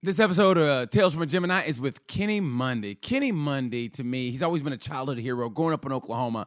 This episode of uh, Tales from a Gemini is with Kenny Monday. Kenny Monday, to me, he's always been a childhood hero. Growing up in Oklahoma,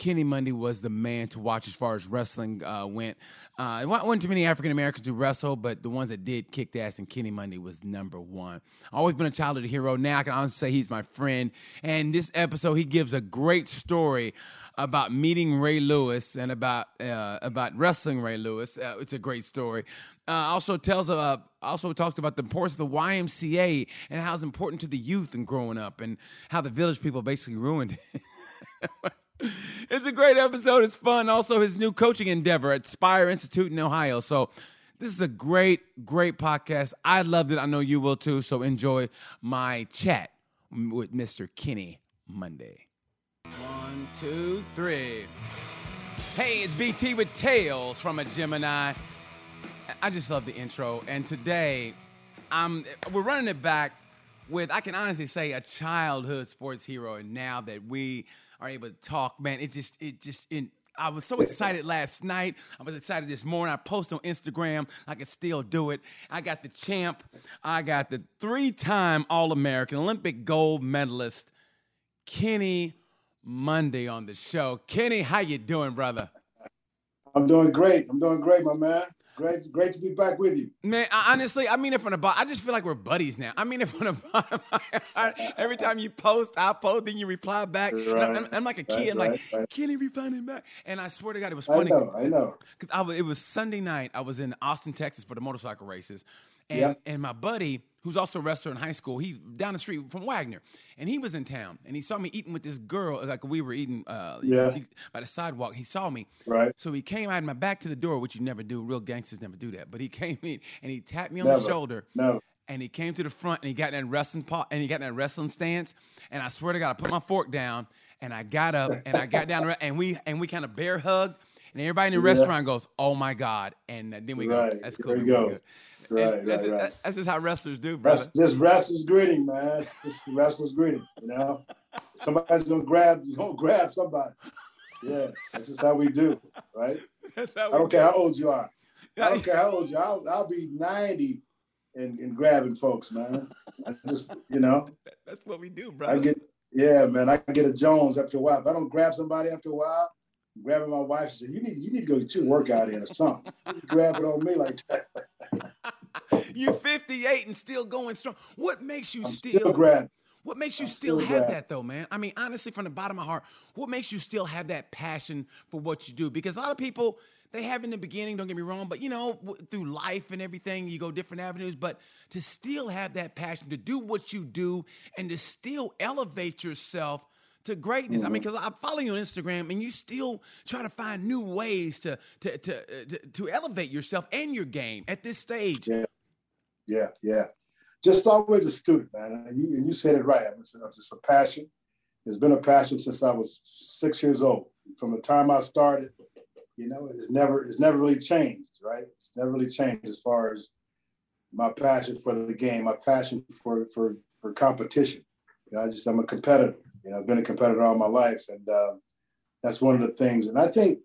Kenny Monday was the man to watch as far as wrestling uh, went. Uh, wasn't too many African Americans who wrestle, but the ones that did kicked ass, and Kenny Monday was number one. Always been a childhood hero. Now I can honestly say he's my friend. And this episode, he gives a great story about meeting Ray Lewis and about uh, about wrestling Ray Lewis. Uh, it's a great story. Uh, also tells uh, also talks about the importance of the YMCA and how it's important to the youth and growing up, and how the village people basically ruined it. it's a great episode. It's fun. Also, his new coaching endeavor at Spire Institute in Ohio. So. This is a great, great podcast. I loved it. I know you will too. So enjoy my chat with Mr. Kenny Monday. One, two, three. Hey, it's BT with Tales from a Gemini. I just love the intro. And today, I'm we're running it back with I can honestly say a childhood sports hero. And now that we are able to talk, man, it just it just it, I was so excited last night. I was excited this morning. I posted on Instagram. I can still do it. I got the champ. I got the three-time All-American Olympic gold medalist, Kenny Monday, on the show. Kenny, how you doing, brother? I'm doing great. I'm doing great, my man. Great, great to be back with you. Man, I, honestly, I mean it from the bottom. I just feel like we're buddies now. I mean it from the bottom. Every time you post, I post, then you reply back. Right. I'm, I'm, like a kid. Right, I'm like, right, Kenny replying back. And I swear to God, it was funny. I know, I know. Cause I it was Sunday night. I was in Austin, Texas for the motorcycle races. And, yep. and my buddy, who's also a wrestler in high school, he's down the street from Wagner, and he was in town, and he saw me eating with this girl, like we were eating uh, yeah. by the sidewalk. He saw me, right? So he came out my back to the door, which you never do. Real gangsters never do that. But he came in and he tapped me on never. the shoulder. No. And he came to the front and he got in that wrestling pot and he got in that wrestling stance. And I swear to God, I put my fork down and I got up and I got down and we and we kind of bear hugged. And everybody in the yeah. restaurant goes, "Oh my God!" And then we right. go, "That's cool." There we go. Right, right, that's, just, right. that's just how wrestlers do, bro. That's just wrestlers greeting, man. It's just wrestlers greeting. You know, somebody's gonna grab, you gonna grab somebody. Yeah, that's just how we do, right? That's how I don't do. care how old you are. I don't care how old you are. I'll, I'll be ninety and, and grabbing folks, man. I just, you know, that's what we do, bro. I get, yeah, man. I get a Jones after a while. If I don't grab somebody after a while, grabbing my wife, she said, "You need, you need to go get your workout in or something." grab it on me like that. You're 58 and still going strong. What makes you I'm still, still? What makes you still, still, have that though, man? I mean, honestly, from the bottom of my heart, what makes you still have that passion for what you do? Because a lot of people they have in the beginning, don't get me wrong, but you know, through life and everything, you go different avenues. But to still have that passion to do what you do and to still elevate yourself to greatness. Mm-hmm. I mean, because mm-hmm. I follow you on Instagram, and you still try to find new ways to to to uh, to, to elevate yourself and your game at this stage. Yeah, yeah, yeah. Just always a student, man. And you, and you said it right. It's, it's a passion. It's been a passion since I was six years old. From the time I started, you know, it's never it's never really changed, right? It's never really changed as far as my passion for the game, my passion for for for competition. You know, I just I'm a competitor. You know, I've been a competitor all my life, and uh, that's one of the things. And I think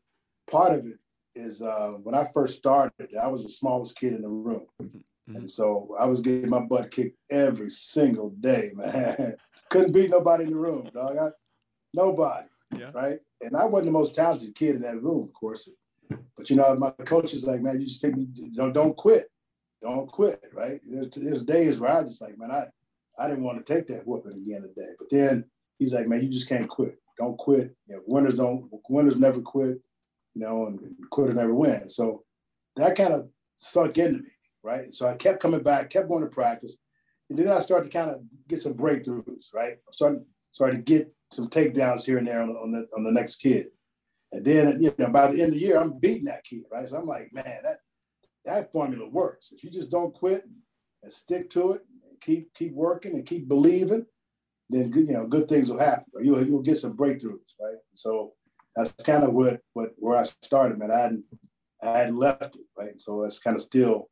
part of it is uh, when I first started, I was the smallest kid in the room. Mm-hmm. And so I was getting my butt kicked every single day, man. Couldn't beat nobody in the room, dog. I, nobody, yeah. right? And I wasn't the most talented kid in that room, of course. But you know, my coach is like, man, you just take, don't don't quit, don't quit, right? There's, there's days where I just like, man, I I didn't want to take that whooping again today. But then he's like, man, you just can't quit. Don't quit. You know, winners don't. Winners never quit. You know, and, and quitters never win. So that kind of sunk into me, right? So I kept coming back, kept going to practice, and then I started to kind of get some breakthroughs, right? Started started to get some takedowns here and there on, on the on the next kid, and then you know by the end of the year I'm beating that kid, right? So I'm like, man, that that formula works. If you just don't quit and stick to it, and keep keep working and keep believing, then you know good things will happen. Or you'll you'll get some breakthroughs, right? So that's kind of what what where I started, man. I hadn't I hadn't left it, right? So that's kind of still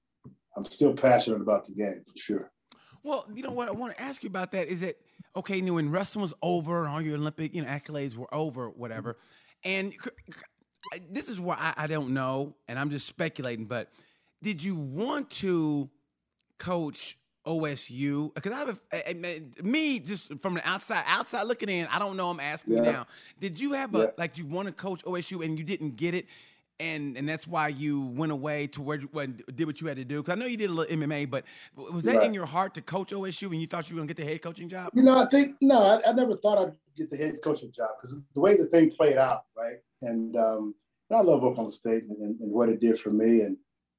I'm still passionate about the game for sure. Well, you know what I want to ask you about that is that okay, you know, when wrestling was over and all your Olympic you know accolades were over, whatever, and this is where I, I don't know, and I'm just speculating, but did you want to coach OSU? Because I have a, me just from the outside, outside looking in. I don't know. I'm asking yeah. you now. Did you have a yeah. like you want to coach OSU and you didn't get it? and and that's why you went away to where you did what you had to do. Because I know you did a little MMA, but was that right. in your heart to coach OSU and you thought you were gonna get the head coaching job? You know, I think no, I, I never thought I'd get the head coaching job because the way the thing played out, right? And um, I love Oklahoma State and, and, and, what it did for me, and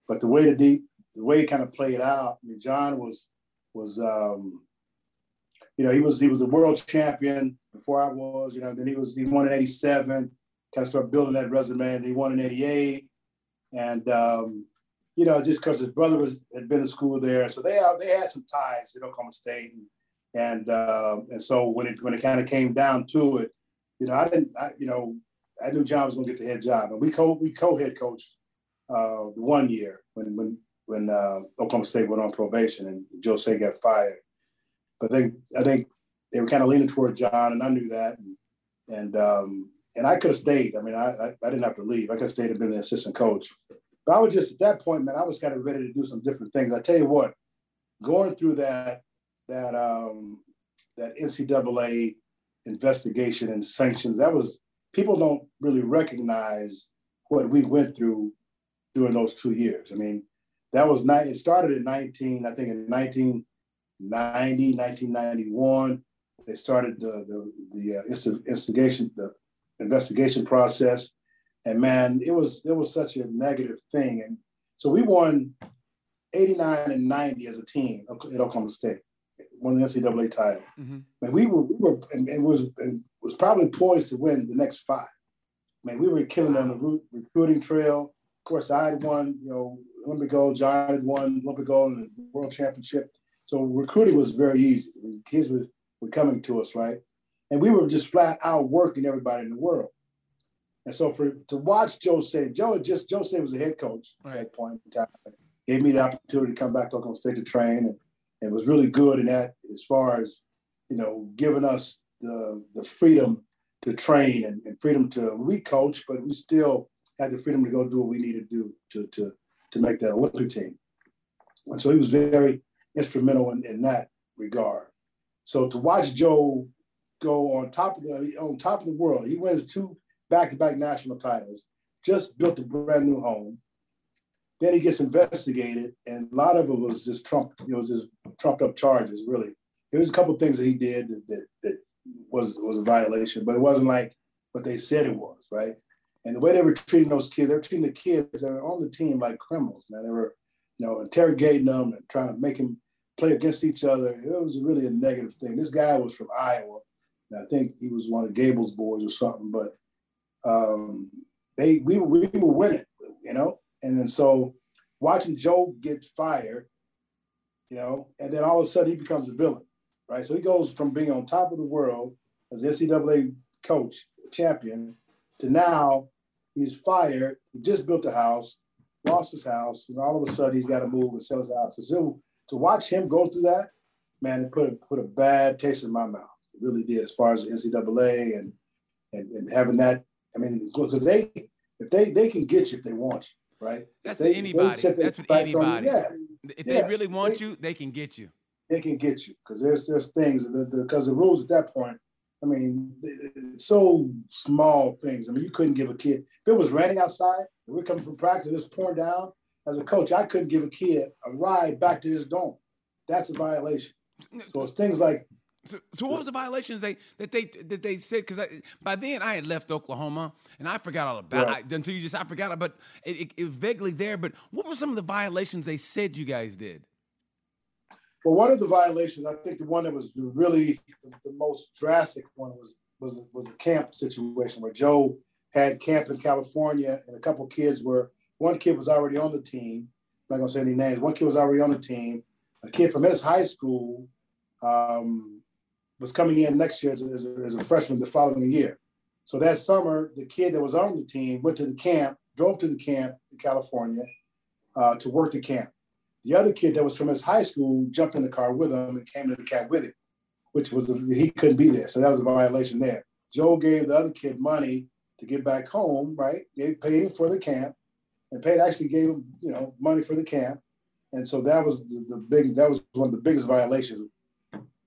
but the way the deep, the way it kind of played out. I mean, John was was um, you know he was he was a world champion before I was. You know, then he was he won in '87 kind of start building that resume. And he won in '88, and um, you know, just because his brother was had been in school there, so they they had some ties at Oklahoma State, and and, uh, and so when it when it kind of came down to it, you know, I didn't, I, you know, I knew John was going to get the head job, and we co we co head coached uh, one year when when when uh, Oklahoma State went on probation and Joe Seay got fired. But they, I think they were kind of leaning toward John, and I knew that, and, and um, and I could have stayed. I mean, I, I, I didn't have to leave. I could have stayed and been the assistant coach. But I was just at that point, man. I was kind of ready to do some different things. I tell you what, going through that that um, that NCAA investigation and sanctions, that was people don't really recognize what we went through during those two years. I mean, that was night. It started in 19, I think in 1990, 1991. They started the the the uh, instigation, the investigation process. And man, it was it was such a negative thing. And so we won 89 and 90 as a team at Oklahoma State, won the NCAA title. Mm-hmm. And we were we were and, and was and was probably poised to win the next five. Man, we were killing on the recruiting trail. Of course, I had won, you know, Olympic gold. John had won Olympic gold and world championship. So recruiting was very easy. Kids were, were coming to us, right? and we were just flat out working everybody in the world. And so for to watch Joe Seay, Joe just Joe Seay was a head coach right. at that point in time. Gave me the opportunity to come back to Oklahoma State to train and, and was really good in that as far as, you know, giving us the the freedom to train and, and freedom to we coach, but we still had the freedom to go do what we needed to do to to to make that Olympic team. And so he was very instrumental in, in that regard. So to watch Joe go on top of the on top of the world. He wins two back-to-back national titles. Just built a brand new home. Then he gets investigated, and a lot of it was just Trump. It was just trumped up charges. Really, there was a couple things that he did that, that, that was was a violation, but it wasn't like what they said it was, right? And the way they were treating those kids, they were treating the kids that were on the team like criminals, man. They were, you know, interrogating them and trying to make them play against each other. It was really a negative thing. This guy was from Iowa. and I think he was one of Gable's boys or something, but um, they we, we were winning, you know. And then so watching Joe get fired, you know, and then all of a sudden he becomes a villain, right? So he goes from being on top of the world as NCAA coach, champion, to now he's fired. He just built a house, lost his house, and all of a sudden he's got to move and sell his house. So to watch him go through that, man, it put a, put a bad taste in my mouth It really did as far as the NCAA and and, and having that. I mean, because they if they they can get you if they want you, right? That's they, anybody. That's with anybody. yeah. If yes, they really want they, you, they can get you. They can get you because there's there's things because the, the, rules at that point. I mean, so small things. I mean, you couldn't give a kid if it was raining outside. We're coming from practice, it's pouring down. As a coach, I couldn't give a kid a ride back to his dorm. That's a violation. So it's things like so, so what was the violations they that they that they said? Because by then I had left Oklahoma and I forgot all about right. it until you just I forgot it, but it, it, it, was vaguely there. But what were some of the violations they said you guys did? Well, one of the violations, I think the one that was really the, the most drastic one was was was a camp situation where Joe had camp in California and a couple kids were one kid was already on the team. I'm not gonna say any names. One kid was already on the team. A kid from his high school um, was coming in next year as a, as a, as a freshman the following year. So that summer, the kid that was on the team went to the camp, drove to the camp in California uh, to work the camp. The other kid that was from his high school jumped in the car with him and came to the camp with him, which was he couldn't be there. So that was a violation there. Joe gave the other kid money to get back home, right? They paid him for the camp and paid actually gave him, you know, money for the camp. and so that was the, the big that was one of the biggest violations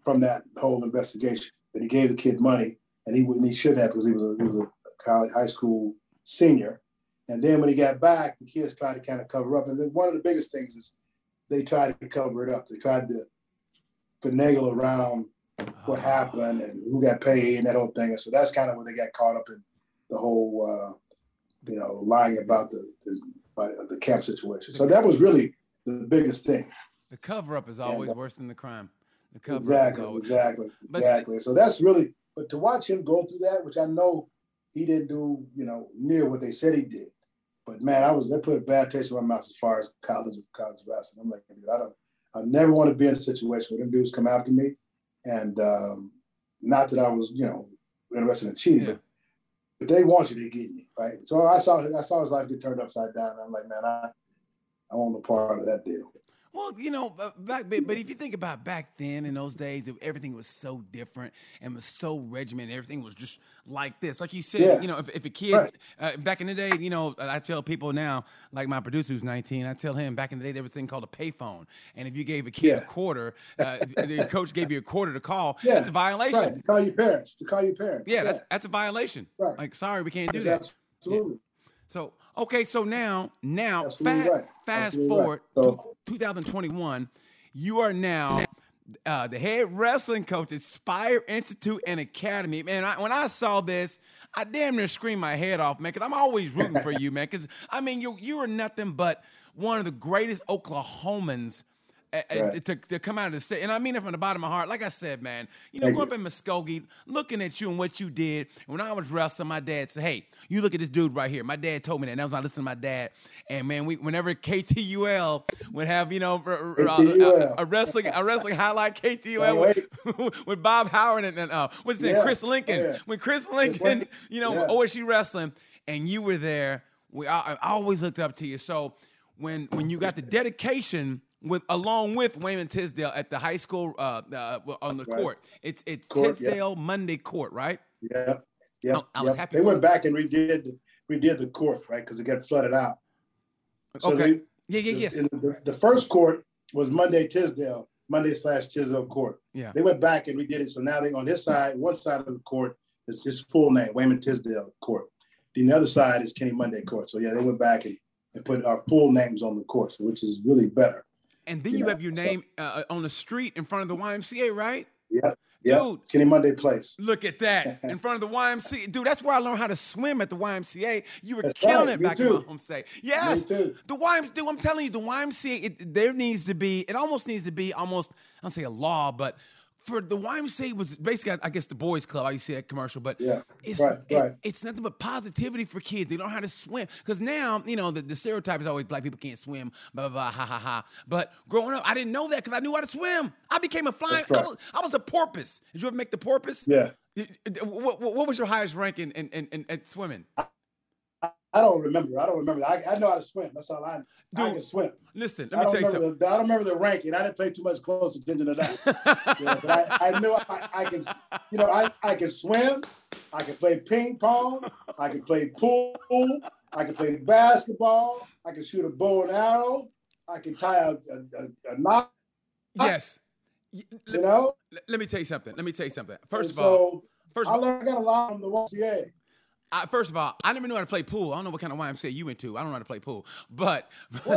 from that whole investigation that he gave the kid money and he and he should have because he was a, he was a college, high school senior. And then when he got back, the kids tried to kind of cover up. And then one of the biggest things is they tried to cover it up. They tried to finagle around what happened and who got paid and that whole thing. And so that's kind of where they got caught up in the whole, uh, you know, lying about the the, the camp situation. So that was really the biggest thing. The cover up is always and, uh, worse than the crime. The cover exactly, always, exactly, exactly. So that's really, but to watch him go through that, which I know he didn't do, you know, near what they said he did. But man, I was that put a bad taste in my mouth as far as college college wrestling. I'm like, dude, I don't, I never want to be in a situation where them dudes come after me, and um, not that I was, you know, interested in cheating, yeah. but if they want you, they get you, right? So I saw I saw his life get turned upside down. And I'm like, man, I I want no part of that deal. Well, you know, back but if you think about back then in those days, everything was so different and was so regimented. Everything was just like this, like you said. Yeah. You know, if, if a kid right. uh, back in the day, you know, I tell people now, like my producer who's 19, I tell him back in the day there was a thing called a payphone, and if you gave a kid yeah. a quarter, uh, the coach gave you a quarter to call. Yeah. that's a violation. Right. To call your parents. To call your parents. Yeah, yeah. That's, that's a violation. Right. Like, sorry, we can't do that. Absolutely. So okay, so now now fast, right. fast forward right. so, to 2021, you are now uh, the head wrestling coach at Spire Institute and Academy. Man, I, when I saw this, I damn near screamed my head off, man, because I'm always rooting for you, man. Because I mean, you you are nothing but one of the greatest Oklahomans right. to, to come out of the city. And I mean it from the bottom of my heart. Like I said, man, you know, growing up in Muskogee, looking at you and what you did. When I was wrestling, my dad said, "Hey, you look at this dude right here." My dad told me that, and I was not listening to my dad. And man, we whenever KTUL would have you know a, a, wrestling a wrestling highlight KTUL with, with, Bob Howard and, and uh, what's his yeah. name, Chris Lincoln. Yeah. When Chris Lincoln, you know, yeah. OSU wrestling, and you were there. We I, I always looked up to you. So when when you got the dedication with along with Wayman Tisdale at the high school uh, uh, on the right. court. It's it's court, Tisdale yeah. Monday court, right? Yeah, yeah. I, I was happy. They went back and redid the, redid the court, right? Because it got flooded out. So okay. They, yeah, yeah, yes. The, the, first court was Monday Tisdale, Monday slash Tisdale court. Yeah. They went back and redid it. So now they on this side, one side of the court is his full name, Wayman Tisdale court. Then the other side is Kenny Monday court. So yeah, they went back and, and put our full names on the court, which is really better. And then you, you know, have your name so, uh, on the street in front of the YMCA, right? Yeah. Yeah. Dude, Kenny Monday Place. Look at that. In front of the YMCA. Dude, that's where I learned how to swim at the YMCA. You were that's killing right. it Me back too. in my home state. Yes. The YMCA, dude, I'm telling you, the YMCA, it, there needs to be, it almost needs to be almost, I don't say a law, but for the YMCA was basically, I guess, the boys' club. I used to see that commercial, but yeah, it's right, it, right. it's nothing but positivity for kids. They learn how to swim because now you know the, the stereotype is always black people can't swim, blah blah blah, ha ha ha. But growing up, I didn't know that because I knew how to swim. I became a flying. Right. I, was, I, was, a porpoise. Did you ever make the porpoise? Yeah. What, what was your highest rank in, in, in, in at swimming? I don't remember. I don't remember. I, I know how to swim. That's all I. Dude, I can swim. Listen, let me tell you something. The, I don't remember the ranking. I didn't pay too much close attention to that. yeah, but I, I knew I, I, can. You know, I, I can swim. I can play ping pong. I can play pool. I can play basketball. I can shoot a bow and arrow. I can tie a, a, a knot. Yes. You know. Let me tell you something. Let me tell you something. First and of so, all, first I learned I got a lot from the YMCA. I, first of all, I never knew how to play pool. I don't know what kind of YMCA you went to. I don't know how to play pool. But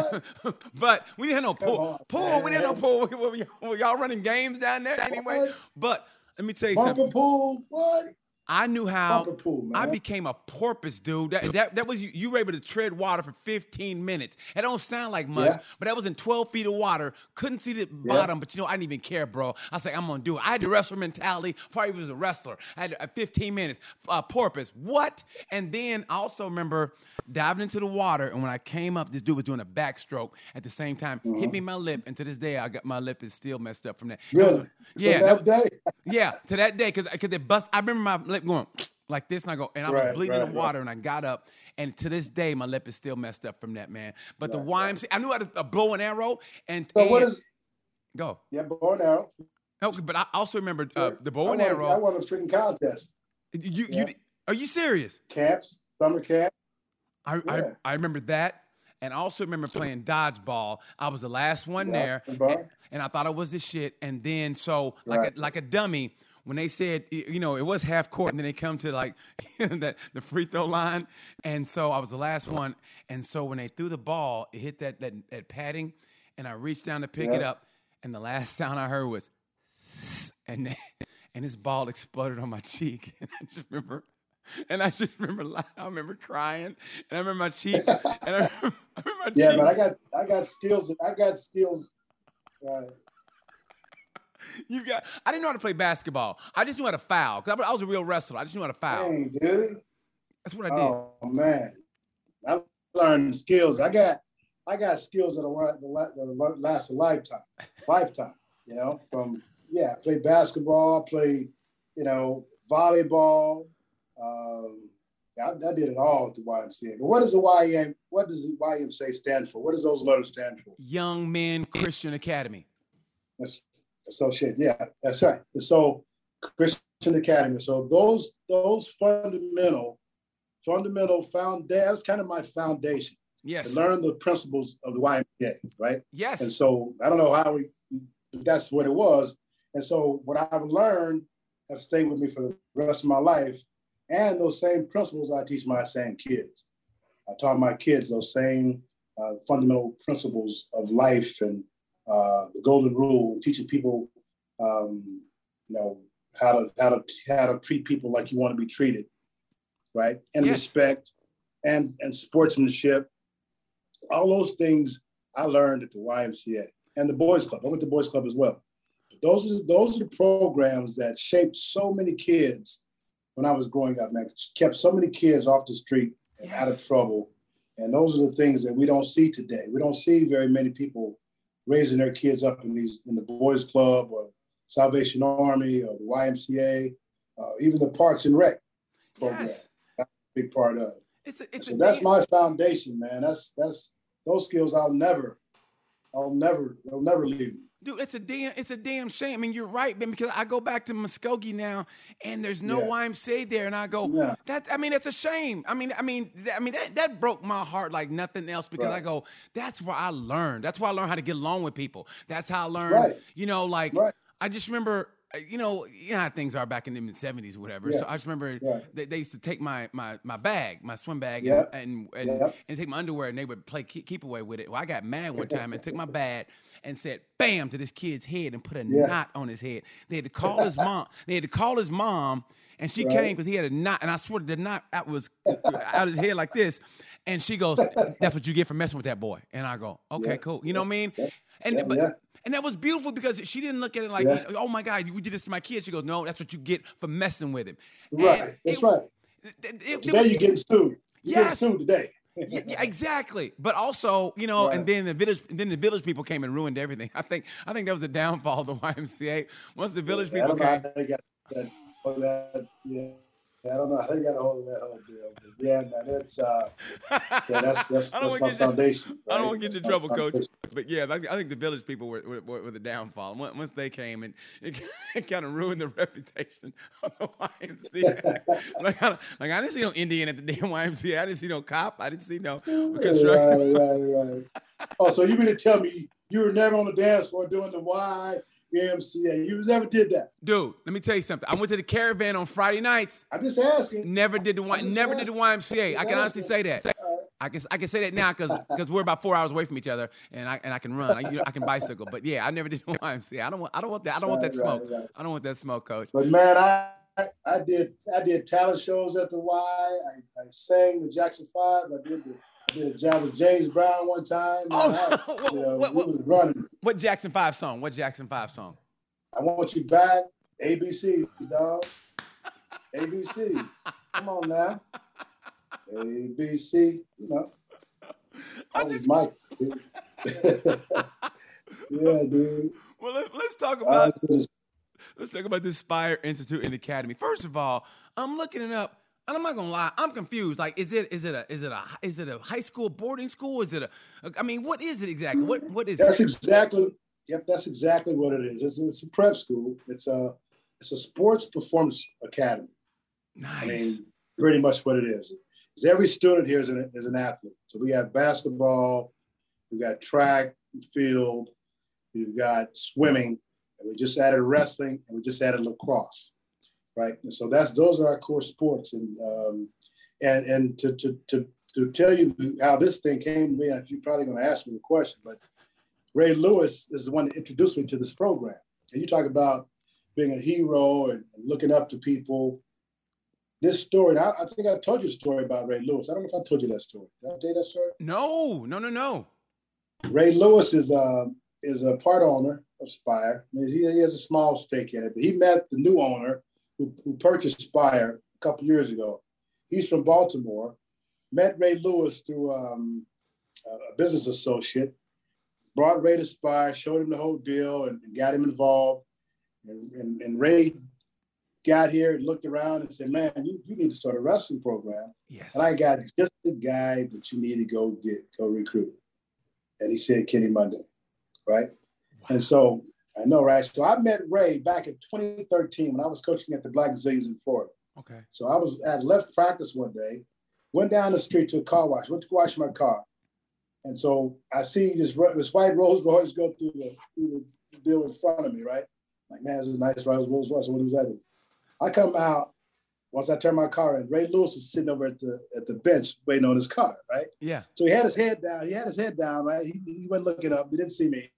but we didn't have no pool. On, pool. Man. We didn't have no pool. Were, y'all running games down there anyway? What? But let me tell you Bumper something. pool. What? I knew how pool, I became a porpoise, dude. That, that, that was you, you were able to tread water for 15 minutes. It don't sound like much, yeah. but that was in 12 feet of water. Couldn't see the bottom, but you know, I didn't even care, bro. I was like, I'm gonna do it. I had the wrestler mentality before I was a wrestler. I had uh, 15 minutes. Uh, porpoise. What? And then I also remember diving into the water, and when I came up, this dude was doing a backstroke at the same time, mm-hmm. hit me my lip, and to this day, I got my lip is still messed up from that. Really? yeah. that day. yeah, to that day, because because it bust. I remember my lip going like this, and I go, and I right, was bleeding right, in water, right. and I got up, and to this day, my lip is still messed up from that, man. But the YMCA, I knew how to blow an arrow, and so and, what is? Go. Yeah, bow and arrow. Okay, but I also remember uh, the bow and arrow. I won a freaking contest. You, yeah. you, are you serious? Camps, summer camp. I, yeah. I, I remember that. and I also remember playing dodgeball. I was the last one Yeah, there, and, and I thought I was the shit. And then so like Right. a, like a dummy. When they said, you know, it was half court, and then they come to like that the free throw line, and so I was the last one, and so when they threw the ball, it hit that that, that padding, and I reached down to pick it up, and the last sound I heard was, and then, and this ball exploded on my cheek, and I just remember, and I just remember, I remember crying, and I remember my cheek, and I remember, I remember my Yeah, cheek. but I got I got skills. I got skills. Right. Uh, You got. I didn't know how to play basketball. I just knew how to foul because I was a real wrestler. I just knew how to foul. Dang, dude. That's what I did. Oh man, I learned skills. I got I got skills that last a lifetime. Lifetime. You know, from yeah, play basketball, play you know volleyball. Um, I, I did it all at the YMCA. But what does the YM? What does the YMCA stand for? What does those letters stand for? Young Men Christian Academy. That's associated. Yeah, that's right. And so Christian Academy. So those those fundamental, fundamental found that's kind of my foundation Yes. to learn the principles of the YMCA, right? Yes. And so I don't know how we that's what it was. And so what I've learned have stayed with me for the rest of my life. And those same principles I teach my same kids. I taught my kids those same uh, fundamental principles of life and uh, the golden rule, teaching people, um, you know, how to how to how to treat people like you want to be treated, right? And Yes. respect, and and sportsmanship. All those things I learned at the YMCA and the Boys Club. I went to Boys Club as well. Those are those are the programs that shaped so many kids when I was growing up. Man, kept so many kids off the street and out of trouble. And those are the things that we don't see today. We don't see very many people raising their kids up in these in the Boys Club or Salvation Army or the YMCA, uh, even the Parks and Rec program. Yes. Big part of. it. It's a, it's So a that's my foundation, man. That's that's those skills I'll never, I'll never, they'll never leave me. Dude, it's a damn, it's a damn shame. I mean, you're right, man. Because I go back to Muskogee now, and there's no Yeah. YMCA there, and I go, Yeah. that. I mean, that's a shame. I mean, I mean, I mean, that, that broke my heart like nothing else. Because I go, that's where I learned. That's where I learned how to get along with people. That's how I learned. Right. You know, like Right. I just remember. You know, you know how things are back in the mid '70s, whatever. So I just remember Right. they, they used to take my my my bag, my swim bag, and and, and, and take my underwear, and they would play keep, keep away with it. Well, I got mad one time and took my bag and said "bam" to this kid's head and put a Yeah. knot on his head. They had to call his mom. They had to call his mom, and she Right. came because he had a knot, and I swear the knot out was out of his head like this. And she goes, "That's what you get for messing with that boy." And I go, "Okay, Yeah. cool." You know what I mean? Yeah. And Yeah, but, yeah. And that was beautiful because she didn't look at it like, Yeah. "Oh my God, you did this to my kid." She goes, "No, that's what you get for messing with him." Right. And That's it- right. it- it- Today you're getting sued. You're Yes. getting sued today. yeah, yeah, exactly. But also, you know, and then the village, then the village people came and ruined everything. I think, I think that was the downfall of the YMCA. Once the village people came, got that, that yeah. I don't know how they got a hold of that whole deal. But yeah, man, it's uh yeah, that's that's, that's my get you- foundation. I don't want to get you in trouble, coach. But yeah, I I think the village people were, were, were the downfall. Once once they came and it, kind of ruined the reputation of the YMCA. like, I, like I didn't see no Indian at the damn YMCA. I didn't see no cop. I didn't see no construction. Right, right, right. Oh, so you mean to tell me you were never on the dance floor doing the YMCA? You never did that? Dude, let me tell you something. I went to the caravan on Friday nights. I'm just asking. Never did the Y- I'm just never did the YMCA. I can honestly say that. I can I can say that now because because we're about four hours away from each other, and I and I can run. I, you know, I can bicycle. But yeah, I never did the YMCA. I don't want I don't want that. I don't want that Right, right, smoke. right. I don't want that smoke, coach. But man, I I did I did talent shows at the Y. I, I sang the Jackson Five. I did the I did a job with James Brown one time. Oh, I, what- you know, what- what- was running. What Jackson Five song? What Jackson Five song? I want you back. ABC, dog. ABC. Come on now. ABC. You know. I was just- Mike. yeah, dude. Well, let, us talk about let's talk about this Spire Institute and Academy. First of all, I'm looking it up. And I'm not gonna lie, I'm confused. Like, is it is it a is it a is it a high school boarding school? Is it a I mean, what is it exactly? What what is it? That's it? exactly. Yep, that's exactly what it is. It's, it's a prep school. It's a it's a sports performance academy. Nice. I mean, pretty much what it is. is. every student here is an, is an athlete. So we have basketball, we've got track and field, we've got swimming, and we just added wrestling, and we just added lacrosse, right? And so that's those are our core sports, and um, and and to to to to tell you how this thing came to me, you're probably going to ask me the question, but Ray Lewis is the one that introduced me to this program. And you talk about being a hero and, and looking up to people. This story, I, I, think I told you a story about Ray Lewis. I don't know if I told you that story. Did I tell you that story? No, no, no, no. Ray Lewis is a uh, is a part owner of Spire. I mean, he, he, has a small stake in it, but he met the new owner who, who purchased Spire a couple years ago. He's from Baltimore. Met Ray Lewis through um, a business associate. Brought Ray to Spire, showed him the whole deal, and, and got him involved. And, and, and, Ray got here and looked around and said, "Man, you, you need to start a wrestling program." Yes. And I got just the guy that you need to go get, go recruit. And he said, Kenny Monday, right? Wow. And so I know, right? So I met Ray back in 2013 when I was coaching at the Blackzilians in Florida. Okay. So I was at left practice one day, went down the street to a car wash, went to wash my car. And so I see this, this white Rolls Royce go through the, through the deal in front of me, right? Like, man, this is a nice Rolls Royce. What was that? I come out, once I turn my car in, Ray Lewis was sitting over at the at the bench waiting on his car, right? Yeah. So he had his head down. He had his head down, right? He, he wasn't looking up. He didn't see me.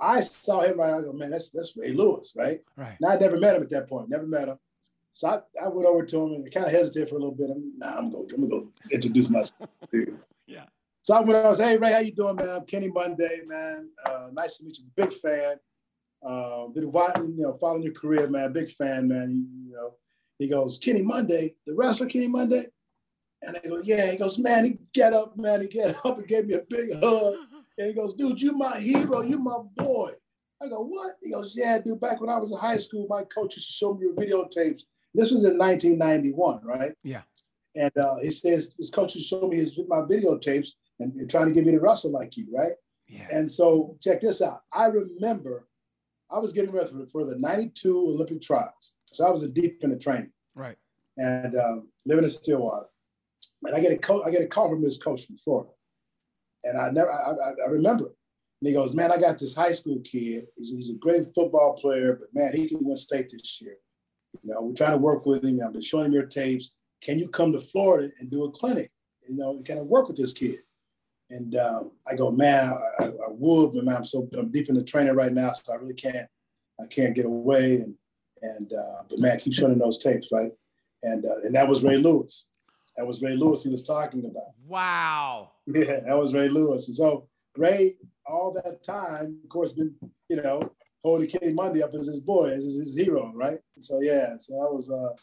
I saw him right. I go, man, that's that's Ray Lewis, right? Right. Now I never met him at that point. Never met him. So I, I went over to him and kind of hesitated for a little bit. I'm nah, I'm going, I'm gonna go introduce myself. yeah. So I went, I was, hey Ray, how you doing, man? I'm Kenny Monday, man. Uh, nice to meet you. Big fan. Uh, been watching, you know, following your career, man. Big fan, man. You, you know, he goes, Kenny Monday, the wrestler Kenny Monday. And I go, yeah. He goes, man, he get up, man. He get up and gave me a big hug. And he goes, dude, you my hero. You my boy. I go, what? He goes, yeah, dude. Back when I was in high school, my coach used to show me your videotapes this was in 1991, right? Yeah. And uh, he says his coaches show me his my videotapes and, and trying to get me to wrestle like you, right? Yeah. And so check this out. I remember I was getting ready for, for the 92 Olympic trials. So I was deep in the training. Right. And um, living in Stillwater. And I get a co- I get a call from this coach from Florida. And I never I, I, I remember And he goes, Man, I got this high school kid. He's, he's a great football player, but man, he can win state this year. You know, we're trying to work with him. I've been showing him your tapes. Can you come to Florida and do a clinic? You know, kind of work with this kid. And um, I go, man, I, I, I, would, but man, I'm so I'm deep in the training right now, so I really can't, I can't get away. And and uh, but man, keep showing those tapes, right? And uh, and that was Ray Lewis. That was Ray Lewis he was talking about. Wow. Yeah, that was Ray Lewis. And so Ray, all that time, of course, been you know holding Kenny Monday up as his boy, as his hero, right? And so yeah, so I was, uh,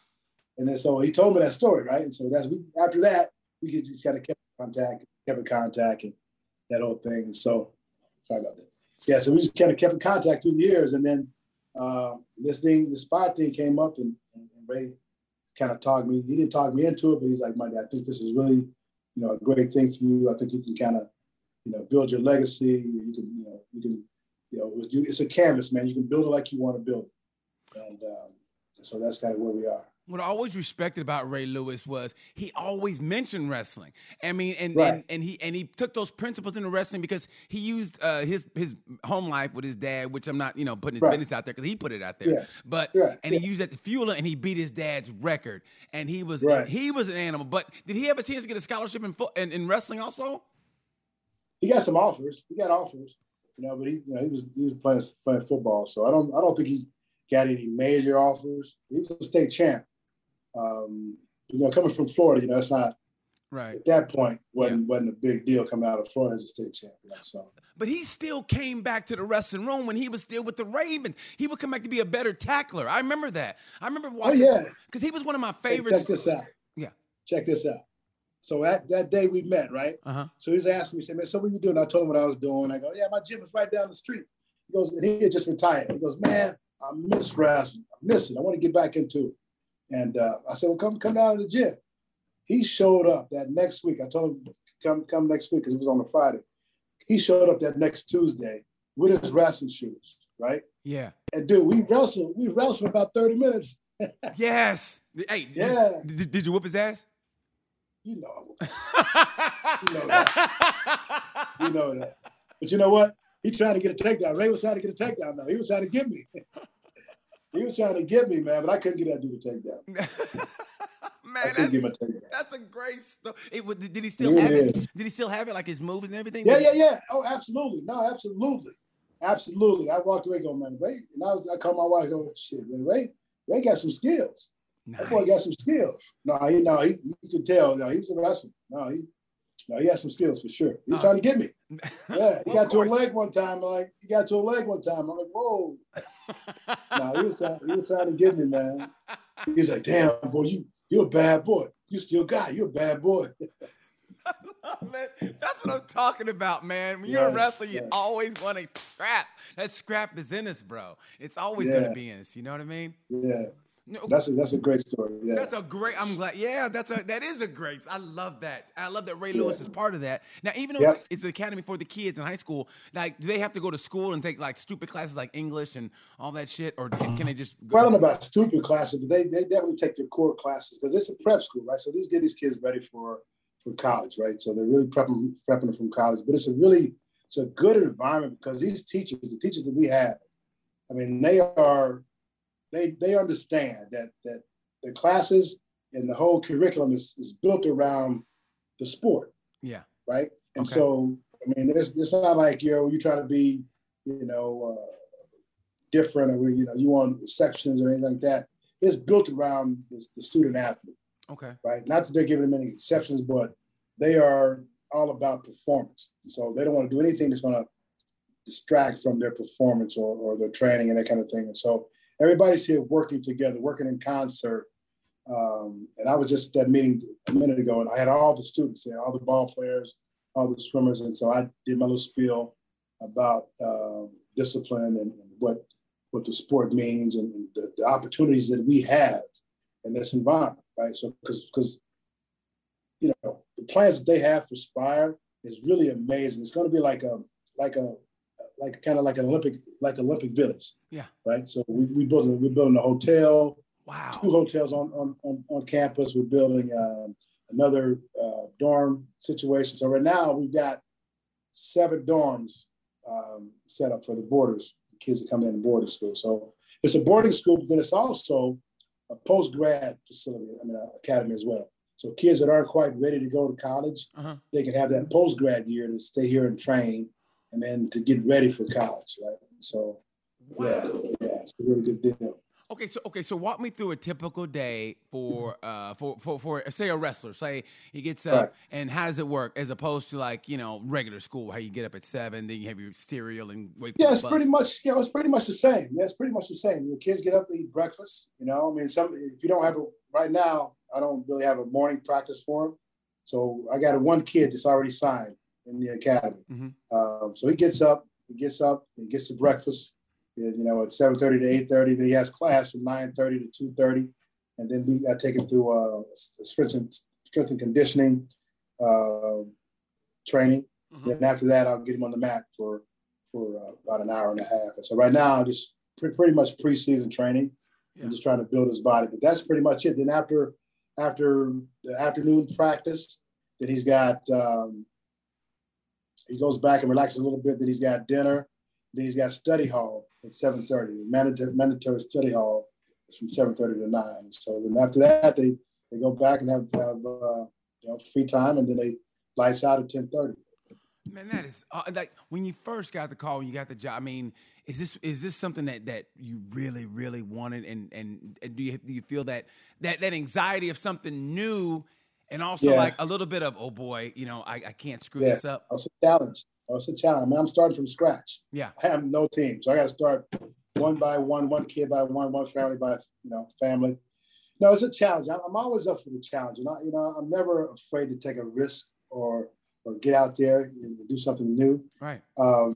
and then so he told me that story, right? And so that's we after that we just kind of kept in contact, kept in contact, and that whole thing. And so sorry about that. Yeah, so we just kind of kept in contact through the years, and then uh, this thing, the spot thing came up, and, and, Ray kind of talked me. He didn't talk me into it, but he's like, "Monday, I think this is really, you know, a great thing for you. I think you can kind of, you know, build your legacy. You can, you know, you can you know, it's a canvas, man. You can build it like you want to build it. And um, so that's kind of where we are. What I always respected about Ray Lewis was he always mentioned wrestling. I mean, and right. and, and, he and he took those principles into wrestling because he used uh, his his home life with his dad, which I'm not you know putting his right. business out there because he put it out there. Yeah. But right. and yeah. he used that to fuel it, and he beat his dad's record, and he was he was an animal. But did he have a chance to get a scholarship in, in, in wrestling also? He got some offers. He got offers you know, but he, you know, he was he was playing playing football, so I don't I don't think he got any major offers. He was a state champ. Um, you know, coming from Florida, you know, it's not right at that point wasn't yeah. wasn't a big deal coming out of Florida as a state champion. So. But he still came back to the wrestling room when he was still with the Ravens. He would come back to be a better tackler. I remember that. I remember oh, watching. Oh yeah, because he was one of my favorites. Hey, check this out. Yeah, check this out. So that, that day we met, right? Uh-huh. So he's asking me, say, man, so what are you doing? I told him what I was doing. I go, yeah, my gym is right down the street. He goes, and he had just retired. He goes, man, I miss wrestling. I miss it. I want to get back into it. And uh, I said, well, come come down to the gym. He showed up that next week. I told him, come come next week because it was on a Friday. He showed up that next Tuesday with his wrestling shoes, right? Yeah. And dude, we wrestled. We wrestled for about 30 minutes. yes. Hey, yeah. Did, did you whoop his ass? You know I you know that. you know that. But you know what? He tried to get a takedown. Ray was trying to get a takedown. Now he was trying to get me. He was trying to get me, man, but I couldn't get that dude a takedown. man, I couldn't give him takedown. That's a great story. It, did he still have it? Did he still have it, like his moves and everything? Yeah, yeah, yeah. Oh, absolutely. No, absolutely, absolutely. I walked away going, man, Ray, and I was, I called my wife, going, shit, man, Ray, Ray got some skills. Nice. That boy got some skills. No, he, no, he, you could tell. No, he was a wrestler. No, he, no, he has some skills for sure. He was uh, trying to get me. Yeah, he well, got to a leg one time. Like he got to a leg one time. I'm like, whoa. no, he was trying. He was trying to get me, man. He's like, damn, boy, you you're a bad boy. You still got. You're a bad boy. man, that's what I'm talking about, man. When you're a wrestler, you always want to scrap. That scrap is in us, bro. It's always yeah. gonna be in us. You know what I mean? Yeah. No, that's a that's a great story. Yeah, that's a great. I'm glad. Yeah, that's a that is a great. I love that. I love that Ray Lewis yeah. is part of that. Now, even though yep. it's an academy for the kids in high school, like, do they have to go to school and take like stupid classes like English and all that shit, or can they just? Go? Well, I don't know about stupid classes, but they they definitely take their core classes because it's a prep school, right? So these get these kids ready for for college, right? So they're really prepping prepping them from college, but it's a really it's a good environment because these teachers, the teachers that we have, I mean, they are they they understand that that the classes and the whole curriculum is, is built around the sport. Yeah. Right. And okay. so I mean, it's, it's not like you know you try to be you know uh, different or you know you want sections or anything like that. It's built around the, the student athlete. Okay. Right. Not that they're giving them any exceptions, but they are all about performance. So they don't want to do anything that's going to distract from their performance or, or their training and that kind of thing. And so everybody's here working together, working in concert. Um, and I was just at that meeting a minute ago, and I had all the students there, all the ball players, all the swimmers, and so I did my little spiel about uh, discipline and, and, what what the sport means and, and the, the, opportunities that we have in this environment, right? So, because because you know the plans that they have for Spire is really amazing. It's going to be like a like a like kind of like an Olympic, like Olympic Village. Yeah. Right. So we we building we're building a hotel. Wow. Two hotels on on on, on campus. We're building um, another uh, dorm situation. So right now we've got seven dorms um, set up for the boarders, kids that come in the boarding school. So it's a boarding school, but then it's also a post grad facility, I mean, uh, academy as well. So kids that aren't quite ready to go to college, uh-huh. they can have that post grad year to stay here and train and then to get ready for college, right? So, yeah, yeah, it's a really good deal. Okay, so okay, so walk me through a typical day for uh for for, for say a wrestler. Say he gets up, right. and how does it work as opposed to like you know regular school, how you get up at seven, then you have your cereal and wait. Yeah, it's pretty much you know it's pretty much the same. Yeah, it's pretty much the same. Your kids get up, to eat breakfast. You know, I mean, some if you don't have a right now, I don't really have a morning practice for them. So I got a one kid that's already signed in the academy. Mm-hmm. Um, so he gets up, he gets up, he gets to breakfast, you know, at seven thirty to eight thirty. Then he has class from nine thirty to two thirty, and then we I take him through uh, strength and strength and conditioning uh, training. Mm-hmm. Then after that, I'll get him on the mat for for uh, about an hour and a half. And so right now, just pre- pretty much preseason training yeah. and just trying to build his body. But that's pretty much it. Then after after the afternoon practice, then he's got um, he goes back and relaxes a little bit. Then he's got dinner. Then he's got study hall at 7.30. Mandatory, mandatory study hall is from 7.30 to 9. So then after that, they, they go back and have, have uh, you know, free time, and then they lights out at 10.30. Man, that is uh, like when you first got the call, you got the job. I mean, is this is this something that that you really really wanted, and and, and do you do you feel that that that anxiety of something new and also yeah. like a little bit of oh boy, you know, I, I can't screw yeah. this up. It's a challenge. It's a challenge. I mean, I'm starting from scratch. Yeah, I have no team, so I got to start one by one, one kid by one, one family by you know family. No, it's a challenge. I'm always up for the challenge, and I, you know, I'm never afraid to take a risk or or get out there and do something new. Right. Um,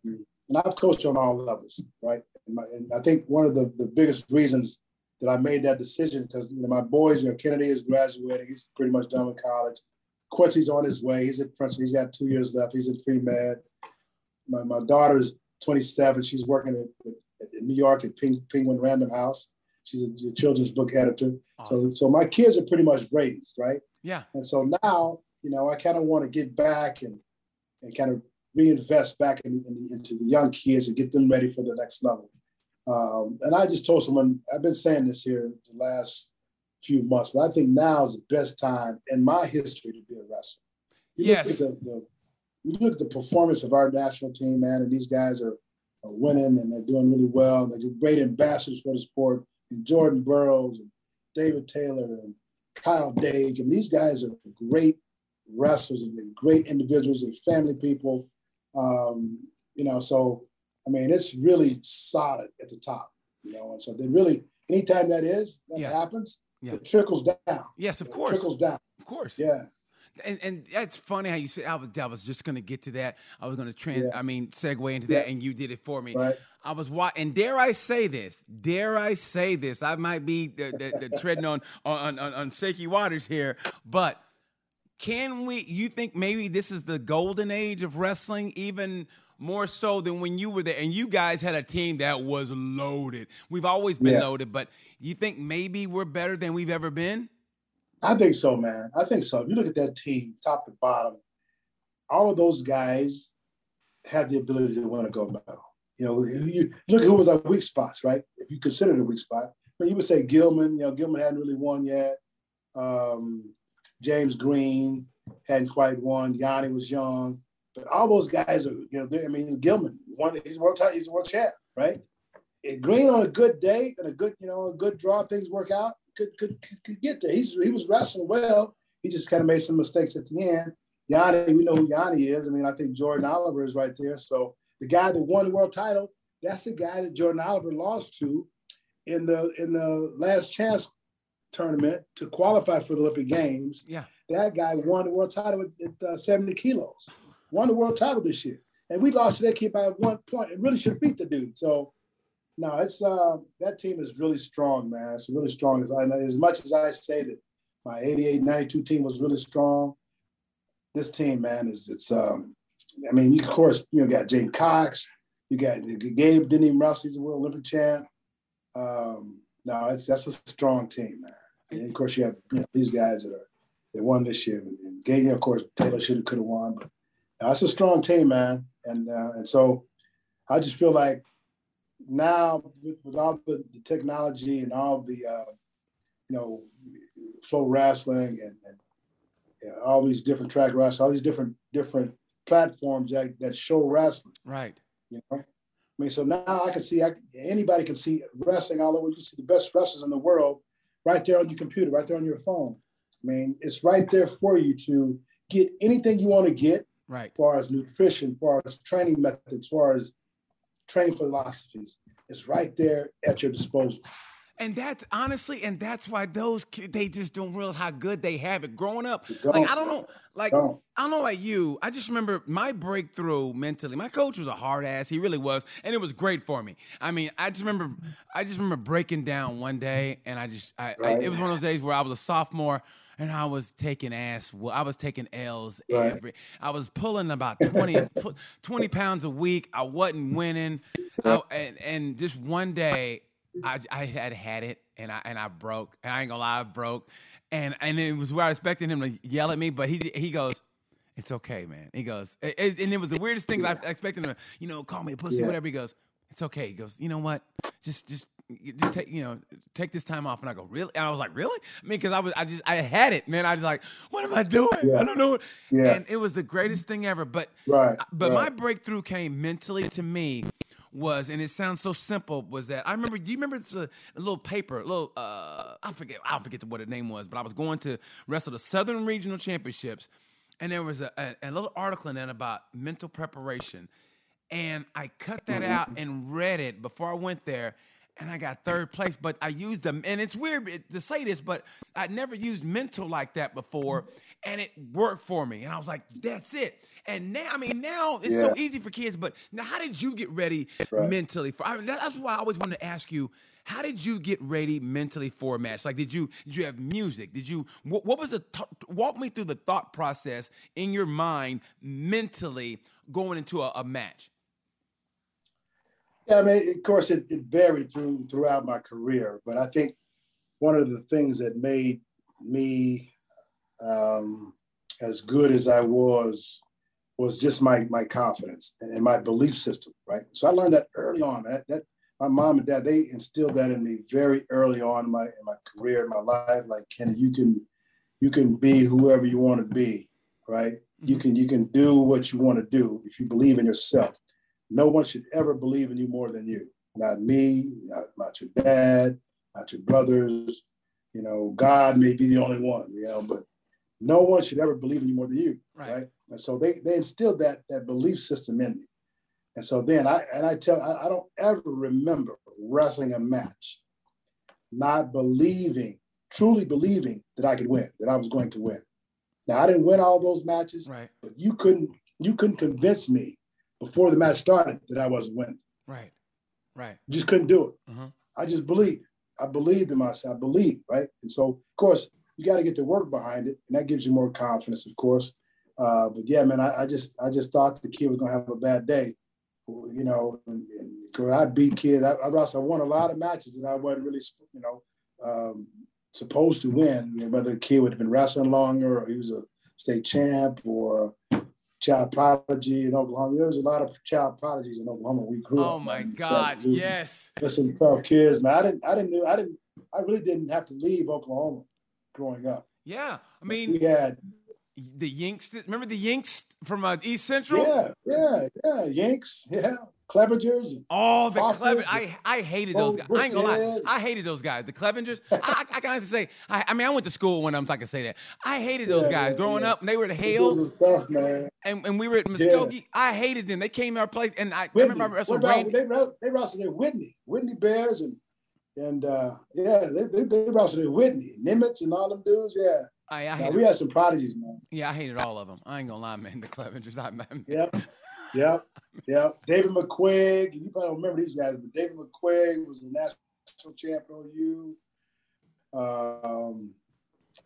and I've coached on all levels, right? And, my, and I think one of the, the biggest reasons that I made that decision because you know, my boys, you know, Kennedy is graduating. He's pretty much done with college. Quincy's on his way. He's at Princeton. He's got two years left. He's in pre-med. My, my daughter's 27. She's working at, at, at New York at Ping, Penguin Random House. She's a, a children's book editor. Awesome. So, so my kids are pretty much raised, right? Yeah. And so now, you know, I kind of want to get back and and kind of reinvest back in, in the, into the young kids and get them ready for the next level. Um, and I just told someone, I've been saying this here the last few months, but I think now is the best time in my history to be a wrestler. You yes. Look the, the, you look at the performance of our national team, man, and these guys are, are winning and they're doing really well. They're great ambassadors for the sport. And Jordan Burroughs and David Taylor and Kyle Dake. And these guys are great wrestlers and they're great individuals. They're family people. Um, you know, so I mean, it's really solid at the top. You know, and so they really anytime that is that yeah. happens, yeah. it trickles down. Yes, of it course, trickles down. Of course, yeah. And and that's funny how you said I was I was just gonna get to that. I was gonna trans yeah. I mean segue into that, and you did it for me. Right. I was watching, and dare I say this? Dare I say this? I might be the, the, the treading on, on on on shaky waters here, but can we? You think maybe this is the golden age of wrestling, even more so than when you were there? And you guys had a team that was loaded. We've always been yeah. loaded, but you think maybe we're better than we've ever been? I think so, man. I think so. If you look at that team, top to bottom, all of those guys had the ability to win a gold medal. You know, you look at who was our weak spots, right? If you consider the weak spot, but you would say Gilman. You know, Gilman hadn't really won yet. Um, James Green hadn't quite won. Yianni was young, but all those guys are, you know, I mean, Gilman one, He's world, he's a world champ, right? Green on a good day and a good, you know, a good draw, things work out. Could could could, could get there. He's he was wrestling well. He just kind of made some mistakes at the end. Yianni, we know who Yianni is. I mean, I think Jordan Oliver is right there. So the guy that won the world title, that's the guy that Jordan Oliver lost to in the in the last chance tournament to qualify for the Olympic Games. Yeah. That guy won the world title at, at uh, 70 kilos. Won the world title this year. And we lost to that kid by one point. It really should beat the dude. So no, it's uh, that team is really strong, man. It's really strong. As, I, as much as I say that my 88, 92 team was really strong, this team, man, is it's um, I mean, you of course, you know, got J'den Cox, you got Gabe even wrestle, he's a world Olympic champ. Um, no, it's that's a strong team, man. And of course, you have you know, these guys that are they won this year. And Gabe, of course, Taylor should have could have won, but that's a strong team, man. And uh, and so I just feel like now with, with all the, the, technology and all the uh, you know FloWrestling and, and you know, all these different track wrestling, all these different different platforms that, that show wrestling. Right. You know, I mean, so now I can see I, anybody can see wrestling all over. You can see the best wrestlers in the world right there on your computer, right there on your phone. I mean, it's right there for you to get anything you want to get. Right. As far as nutrition, as far as training methods, as far as training philosophies, it's right there at your disposal. And that's honestly, and that's why those kids, they just don't realize how good they have it. Growing up, like I don't know, like don't. I don't know about you. I just remember my breakthrough mentally. My coach was a hard ass. He really was, and it was great for me. I mean, I just remember, I just remember breaking down one day, and I just, I, right. I, it was one of those days where I was a sophomore and I was taking ass. Well, I was taking L's right. every. I was pulling about 20, 20 pounds a week. I wasn't winning, I, and and just one day I, I had had it and I and I broke and I ain't gonna lie I broke and and it was where I expected him to yell at me but he he goes it's okay man he goes and it was the weirdest thing I expected him to you know call me a pussy yeah. whatever he goes it's okay he goes you know what just just just take you know take this time off and I go really and I was like really I mean because I was I just I had it man I was like what am I doing yeah. I don't know yeah and it was the greatest thing ever but right but right. my breakthrough came mentally to me was, and it sounds so simple, was that I remember. Do you remember a, a, little paper, a little uh, I forget, I forget what the name was, but I was going to wrestle the Southern Regional Championships, and there was a, a, a little article in there about mental preparation, and I cut that mm-hmm. out and read it before I went there, and I got third place. But I used them, and it's weird to say this, but I'd never used mental like that before, and it worked for me. And I was like, that's it. And now, I mean, now it's yeah. so easy for kids. But now, how did you get ready right. mentally for? I mean, that's why I always wanted to ask you. How did you get ready mentally for a match? Like, did you did you have music? Did you what, what was the th- walk me through the thought process in your mind mentally going into a, a match? Yeah, I mean, of course, it, it varied through throughout my career, but I think one of the things that made me um, as good as I was was just my my confidence and my belief system, right? So I learned that early on. That, that my mom and dad they instilled that in me very early on in my in my career in my life. Like Kenny, you can you can be whoever you want to be, right? Mm-hmm. You can you can do what you want to do if you believe in yourself. No one should ever believe in you more than you. Not me, not, not your dad, not your brothers. You know, God may be the only one, you know, but no one should ever believe in you more than you. Right. right? And so they they instilled that that belief system in me. And so then I and I tell I, I don't ever remember wrestling a match, not believing, truly believing that I could win, that I was going to win. Now I didn't win all those matches, right. but you couldn't you couldn't convince me before the match started that I wasn't winning. Right. Right. Just couldn't do it. Uh-huh. I just believed. I believed in myself. I believed, right? And so, of course, you got to get the work behind it, and that gives you more confidence, of course. Uh, but yeah, man, I, I, just I just thought the kid was gonna have a bad day, you know. And, and I beat kids. I, I, I won a lot of matches that I wasn't really, you know, um, supposed to win. You know, whether the kid would have been wrestling longer, or he was a state champ, or child prodigy in Oklahoma. There was a lot of child prodigies in Oklahoma. We grew oh up. Oh my God! yes. Listen, tough kids, man. I didn't. I didn't. I didn't. I really didn't have to leave Oklahoma growing up. Yeah, I mean, we had the Yanks. Remember the Yanks from uh, East Central? Yeah, yeah, yeah. Yanks, yeah. Clevingers. Oh, the Clever. I I hated those guys. I ain't gonna lie. I hated those guys. The Clevingers. I, I, can honestly say. I, I, mean, I went to school when I'm so I can say that. I hated those yeah, guys growing yeah. up. And they were the Hale. was tough, man. And, and we were at Muskogee. Yeah. I hated them. They came to our place, and I, I remember I wrestled. They, they wrestled in Whitney, Whitney Bears, and and uh, yeah, they they, they wrestled in Whitney, Nimitz, and all them dudes. Yeah. I, I now, we had some prodigies, man. Yeah, I hated all of them. I ain't gonna lie, man. The Clevingers, I man. Yep, yep, yep. David McQuigg, you probably don't remember these guys, but David McQuigg was the national champion you. Um,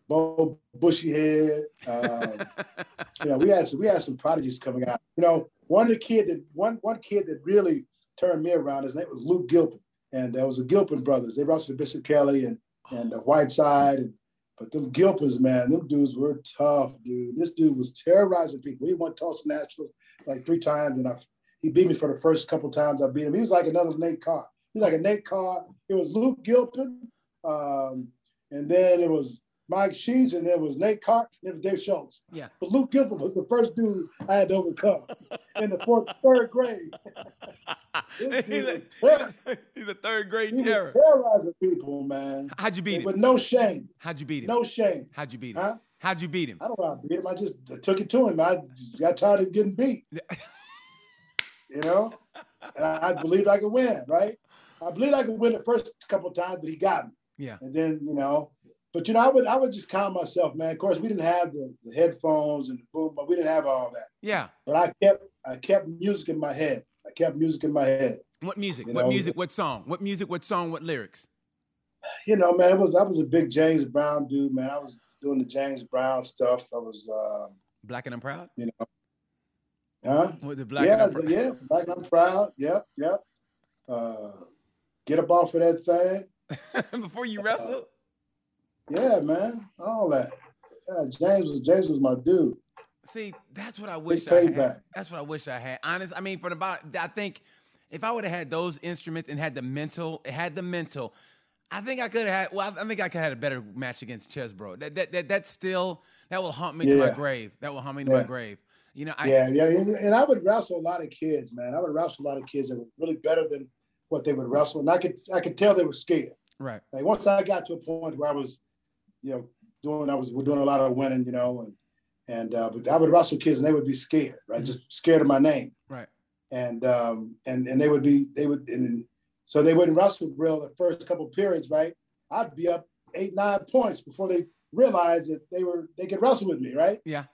Bo Bushyhead. Um, you know, we had some we had some prodigies coming out. You know, one of the kid that one one kid that really turned me around. His name was Luke Gilpin, and that was the Gilpin brothers. They wrestled Bishop Kelley and and uh, Whiteside and but them Gilpins, man, them dudes were tough, dude. This dude was terrorizing people. He won Tulsa National like three times, and I, he beat me for the first couple times I beat him. He was like another Nate Carr. He was like a Nate Carr. It was Luke Gilpin, um, and then it was Mike Sheets, and then it was Nate Carr, and then Dave Schultz. Yeah. But Luke Gilpin was the first dude I had to overcome in the fourth, third grade. he's, a, he's a third grade he terror. terrorizing people, man. How'd you beat him? With no shame. How'd you beat him? No shame. How'd you beat him? Huh? How'd you beat him? I don't know how I beat him. I just took it to him. I got tired of getting beat. you know? And I, I believed I could win, right? I believed I could win the first couple times, but he got me. Yeah. And then, you know, but you know, I would I would just calm myself, man. Of course, we didn't have the, the headphones and the boom, but we didn't have all that. Yeah. But I kept I kept music in my head. I kept music in my head. What music? You what know? music? What song? What music? What song? What lyrics? You know, man, it was I was a big James Brown dude, man. I was doing the James Brown stuff. I was uh, Black and I'm proud. You know, huh? Was it Black? Yeah, yeah, Black and I'm proud. Yep, yep. Uh, get up off of that thing before you wrestle. Uh, yeah, man, all that. Yeah, James was James was my dude. See, that's what I wish I had. That's what I wish I had. Honest, I mean, for the about, I think if I would have had those instruments and had the mental, it had the mental, I think I could have had. Well, I think I could have had a better match against Chesbro. That that that that still that will haunt me yeah. to my grave. That will haunt me to yeah. my grave. You know. I, yeah, yeah, and I would wrestle a lot of kids, man. I would wrestle a lot of kids that were really better than what they would wrestle, and I could I could tell they were scared. Right. Like once I got to a point where I was you know, doing I was doing a lot of winning, you know, and and uh, but I would wrestle kids and they would be scared, right? Mm-hmm. Just scared of my name, right? And um, and and they would be they would and so they wouldn't wrestle real the first couple periods, right? I'd be up eight nine points before they realized that they were they could wrestle with me, right? Yeah.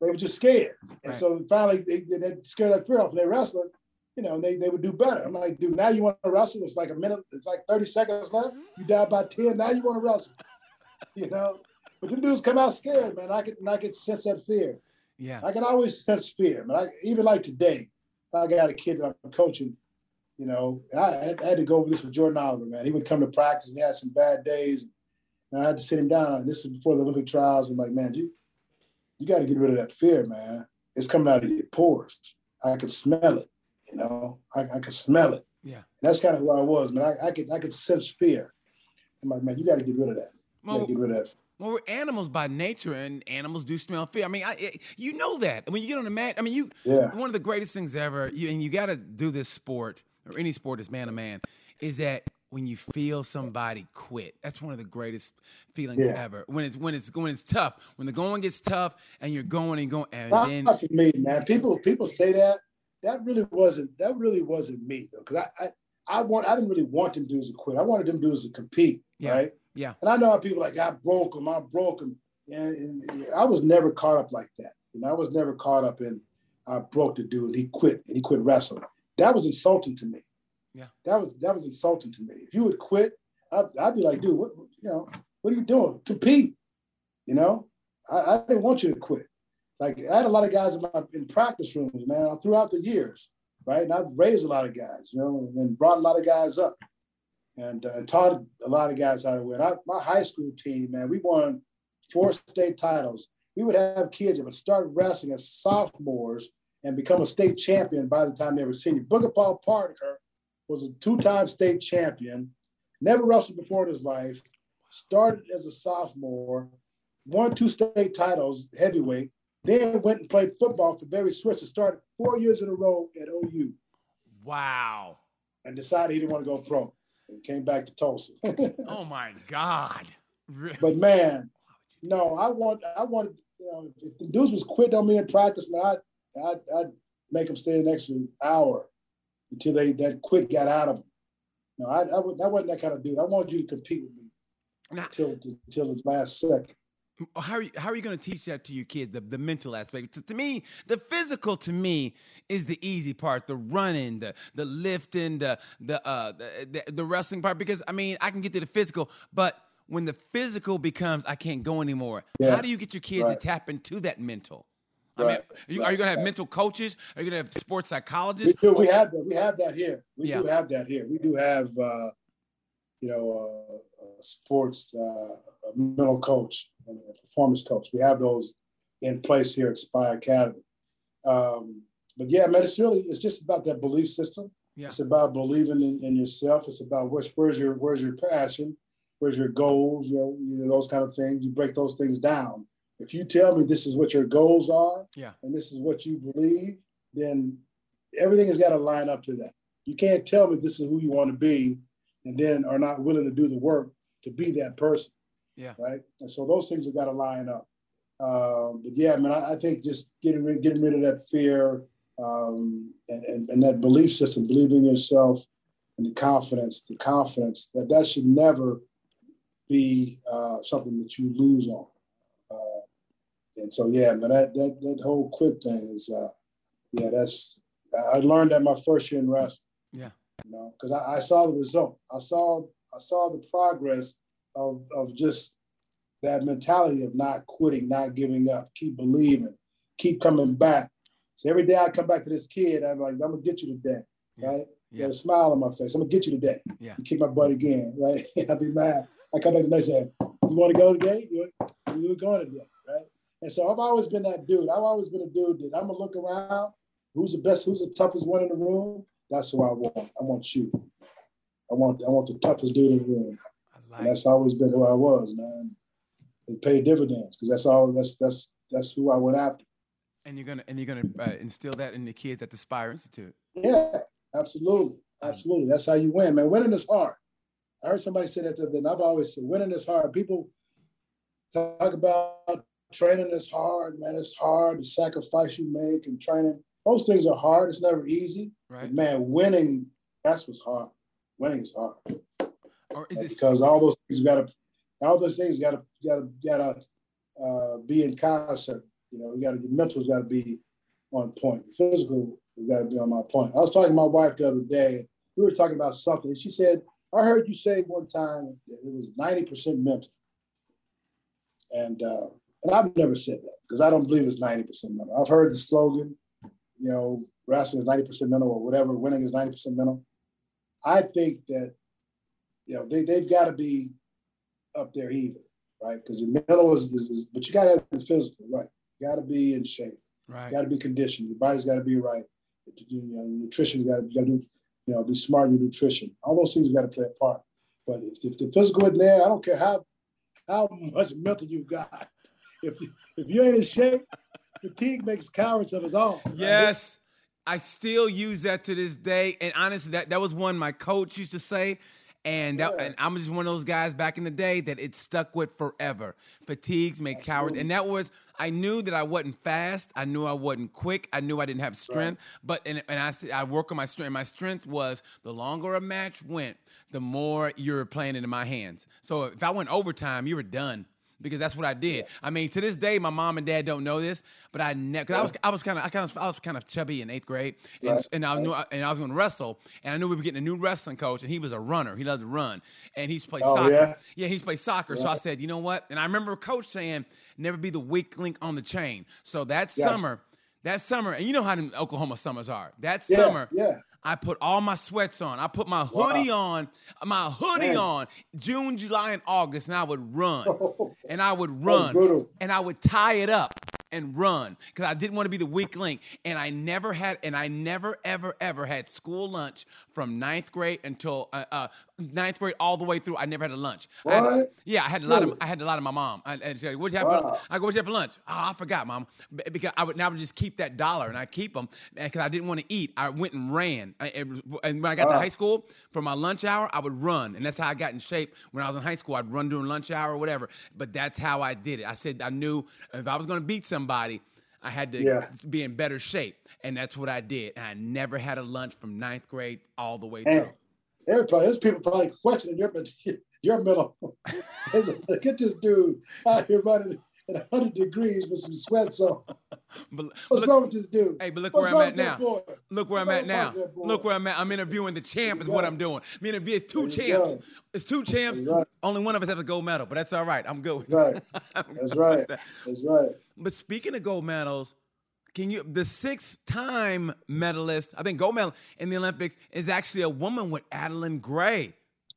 They were just scared, and right. so finally they they scared that fear off and they wrestled. You know, they, they would do better. I'm like, dude, now you want to wrestle? It's like a minute, it's like 30 seconds left. You die by 10, now you want to wrestle. you know. But them dudes come out scared, man. I can I can sense that fear. Yeah. I can always sense fear. But I even like today, I got a kid that I'm coaching, you know, I, I, had to go over this with Jordan Oliver, man. He would come to practice and he had some bad days. And I had to sit him down. And this is before the Olympic trials. I'm like, man, you, you got to get rid of that fear, man. It's coming out of your pores. I could smell it, you know, I, I could smell it. Yeah. And that's kind of who I was, man. I, I could, I could sense fear. I'm like, man, you got to get rid of that. Well, get rid of that. Well, we're animals by nature, and animals do smell fear. I mean, I, you know that when you get on the mat. I mean, you yeah. one of the greatest things ever. You, and you got to do this sport or any sport is man to man. Is that when you feel somebody quit? That's one of the greatest feelings yeah. ever. When it's when it's when it's tough, when the going gets tough, and you're going and going, and Not then for me, man. People people say that. That really wasn't that really wasn't me though, because I, I I want I didn't really want them dudes to quit. I wanted them dudes to compete, yeah. right? Yeah. And I know how people like, I broke them, I broke them. And I was never caught up like that. You know, I was never caught up in, I broke the dude and he quit and he quit wrestling. That was insulting to me. Yeah. That was that was insulting to me. If you would quit, I'd, I'd be like, dude, what you know, what are you doing? Compete. You know, I, I, didn't want you to quit. Like I had a lot of guys in my in practice rooms, man, throughout the years, right? And I've raised a lot of guys, you know, and brought a lot of guys up and uh, taught a lot of guys how to win. I, my high school team, man, we won four state titles. We would have kids that would start wrestling as sophomores and become a state champion by the time they were senior. Booger Paul Parker was a two-time state champion, never wrestled before in his life, started as a sophomore, won two state titles, heavyweight, then went and played football for Barry Switzer, started four years in a row at OU. Wow. And decided he didn't want to go pro and came back to Tulsa. oh my God. but man, no, I want, I want, you know, if the dudes was quitting on me in practice, man, I'd, I'd, I'd make them stay an extra hour until they that quit got out of them. No, I, I, I wasn't that kind of dude. I want you to compete with me until until the last second how are you, how are you going to teach that to your kids the, the mental aspect to, to, me the physical to me is the easy part the running the the lifting the the, uh, the, the, the wrestling part because i mean i can get to the physical but when the physical becomes i can't go anymore yeah. how do you get your kids right. to tap into that mental I mean, are you, right. you going to have mental coaches? Are you going to have sports psychologists? We, do, we have that. We have that here. We yeah. do have that here. We do have, uh, you know, uh, sports uh, mental coach and a performance coach. We have those in place here at Spire Academy. Um, but yeah, man, it's really it's just about that belief system. Yeah. It's about believing in, in yourself. It's about where's, where's your where's your passion, where's your goals, you know, you know, those kind of things. You break those things down. If you tell me this is what your goals are, yeah, and this is what you believe, then everything has got to line up to that. You can't tell me this is who you want to be, and then are not willing to do the work to be that person. Yeah. Right. And so those things have got to line up. Um, but yeah, man, I, I, think just getting rid, getting rid of that fear um, and, and, and, that belief system, believing in yourself and the confidence, the confidence that that should never be uh, something that you lose on. And so, yeah, man, that, that, that whole quit thing is, uh, yeah, that's, I learned that my first year in wrestling. Yeah. You know, because I, I saw the result. I saw, I saw the progress of, of just that mentality of not quitting, not giving up, keep believing, keep coming back. So every day I come back to this kid, I'm like, I'm gonna get you today, yeah. right? Yeah. Got a smile on my face. I'm gonna get you today. Yeah. You kick my butt again, right? I'll be mad. I come back the next day. You want to go today? You you were going today? And so I've always been that dude. I've always been a dude that I'm gonna look around. Who's the best? Who's the toughest one in the room? That's who I want. I want you. I want I want the toughest dude in the room. Like and that's always been who I was, man. It paid dividends because that's all. That's that's that's who I went after. And you're gonna and you're gonna uh, instill that in the kids at the Spire Institute. Yeah, absolutely, absolutely. That's how you win, man. Winning is hard. I heard somebody say that. Then I've always said winning is hard. People talk about training is hard, man. It's hard. The sacrifice you make and training. Those things are hard. It's never easy. Right. But man, winning, that's what's hard. Winning is hard. Or is this because all those things got to, all those things got to, got to, got to uh, be in concert. You know, you got to, your mental's got to be on point. The physical got to be on my point. I was talking to my wife the other day. We were talking about something. She said, "I heard you say one time that it was ninety percent mental," and uh, and I've never said that because I don't believe it's ninety percent mental. I've heard the slogan, you know, wrestling is ninety percent mental or whatever, winning is ninety percent mental. I think that you know they they've got to be up there even, right? Because your mental is, is, is, but you got to have the physical, right? You got to be in shape. Right. You got to be conditioned. Your body's got to be right. You know, nutrition you got to do, you know, be smart in your nutrition. All those things got to play a part. But if, if the physical isn't there, I don't care how how much mental you've got. If if you ain't in shape, fatigue makes cowards of us all. Right? Yes. I still use that to this day. And honestly, that, that was one my coach used to say. And, that, yeah. and I'm just one of those guys back in the day that it stuck with forever. Fatigues make Absolutely. cowards. And that was, I knew that I wasn't fast. I knew I wasn't quick. I knew I didn't have strength. Right. But, and, and I, I work on my strength. My strength was the longer a match went, the more you were playing into my hands. So if I went overtime, you were done because that's what I did. I mean, to this day, my mom and dad don't know this, but I never. Cause I was, I was kind of, I kind of, I was kind of chubby in eighth grade, and, right. and I knew, and I was going to wrestle, and I knew we were getting a new wrestling coach, and he was a runner. He loved to run, and he's played oh, soccer. Yeah, yeah he's played soccer. So I said, you know what? And I remember coach saying, never be the weak link on the chain. So that yes. summer. That summer, and you know how the Oklahoma summers are. That yeah, summer, yeah. I put all my sweats on. I put my hoodie wow. on, my hoodie Man. on June, July, and August, and I would run. and I would run. And I would tie it up and run because I didn't want to be the weak link. And I never had, and I never, ever, ever had school lunch from ninth grade until uh, uh, ninth grade all the way through. I never had a lunch. What? I had, yeah, I had a lot of I had a lot of my mom. I, I said, "What'd you have?" Wow. I go, "What'd you have for lunch?" Oh, I forgot, mom, because I would now I would just keep that dollar and I keep them because I didn't want to eat. I went and ran. I, and when I got wow. to high school for my lunch hour, I would run, and that's how I got in shape. When I was in high school, I'd run during lunch hour or whatever. But that's how I did it. I said I knew if I was going to beat somebody. I had to yeah. be in better shape, and that's what I did. And I never had a lunch from ninth grade all the way through everybody, there's people probably questioning your your. Look at this dude out here running at 100 degrees with some sweats on. But, What's look, wrong with this dude? Hey, but look What's where I'm at now. Look where I'm at now. Look where I'm at. I'm interviewing the champ is what I'm doing. I mean, it's two champs. It's two champs. Right. Only one of us has a gold medal, but that's all right. I'm good. Right. that's right. That. That's right. But speaking of gold medals, can you the six-time medalist, I think gold medal in the Olympics is actually a woman with Adeline Gray.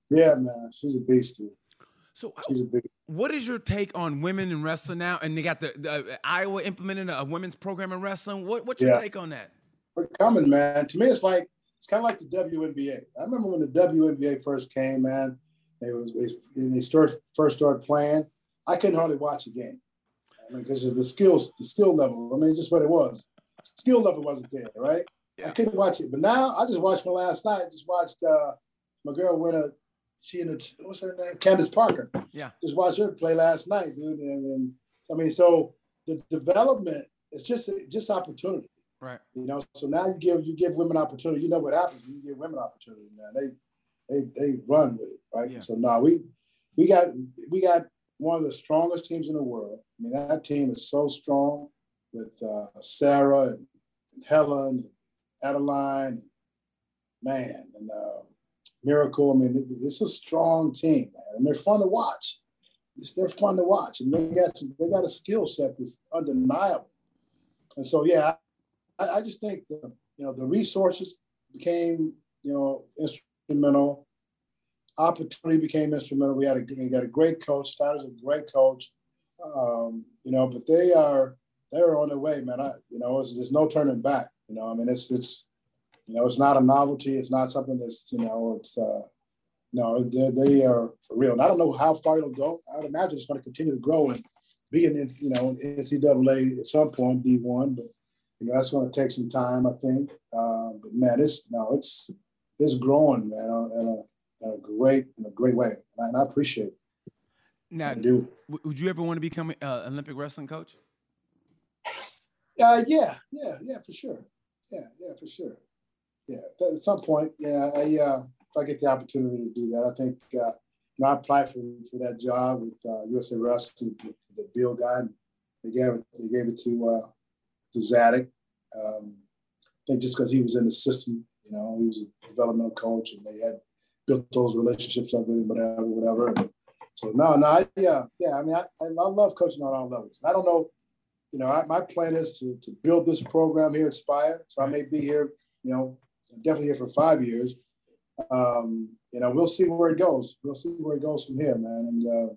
Yeah, man, she's a beast. Dude. So uh, she's a beast. What is your take on women in wrestling now? And they got the, the uh, Iowa implementing a women's program in wrestling. What, what's your yeah. take on that? We're coming, man. To me, it's like it's kind of like the WNBA. I remember when the WNBA first came, man. They was they, they start, first started playing. I couldn't hardly watch a game. I mean, because the skills, the skill level. I mean, just what it was. Skill level wasn't there, right? Yeah. I couldn't watch it, but now I just watched one last night. Just watched uh, my girl win a. She in a what's her name? Candace Parker. Yeah. Just watched her play last night, dude. And, and I mean, so the development is just just opportunity. Right. You know, so now you give you give women opportunity. You know what happens when you give women opportunity, man. They they they run with it, right? Yeah. So now we we got we got one of the strongest teams in the world. I mean, that team is so strong with uh, Sarah and, and, Helen and Adeline, and, man, and uh, Miracle. I mean, it's a strong team, man, and they're fun to watch. It's, they're fun to watch, and they got some, they got a skill set that's undeniable. And so, yeah, I, I just think the you know the resources became you know instrumental opportunity became instrumental. We had a we got a great coach. Steiner's a great coach. Um, you know, but they are they are on their way, man. I, you know, there's no turning back. You know, I mean, it's it's you know, it's not a novelty. It's not something that's you know, it's uh, no, they, they are for real. And I don't know how far it'll go. I would imagine it's going to continue to grow and be in you know NCAA at some point D1, but you know that's going to take some time, I think. Uh, but man, it's no, it's it's growing, man, and a, in a great in a great way, and I, and I appreciate it. Now, do would you ever want to become an uh, Olympic wrestling coach? Uh, yeah, yeah, yeah, for sure. Yeah, yeah, for sure. Yeah, at some point, yeah, I, uh, if I get the opportunity to do that, I think uh, you know, I applied for, for that job with uh, USA Wrestling, the Bill guy. They gave it, they gave it to uh, to Zadick. Um, I think just because he was in the system, you know, he was a developmental coach, and they had built those relationships up with him, whatever, whatever. And so no, no, I, yeah, yeah. I mean, I, I love coaching on all levels. I don't know, you know, I, my plan is to to build this program here at Spire. So I may be here, you know, definitely here for five years. um, you know, we'll see where it goes. We'll see where it goes from here, man. And uh,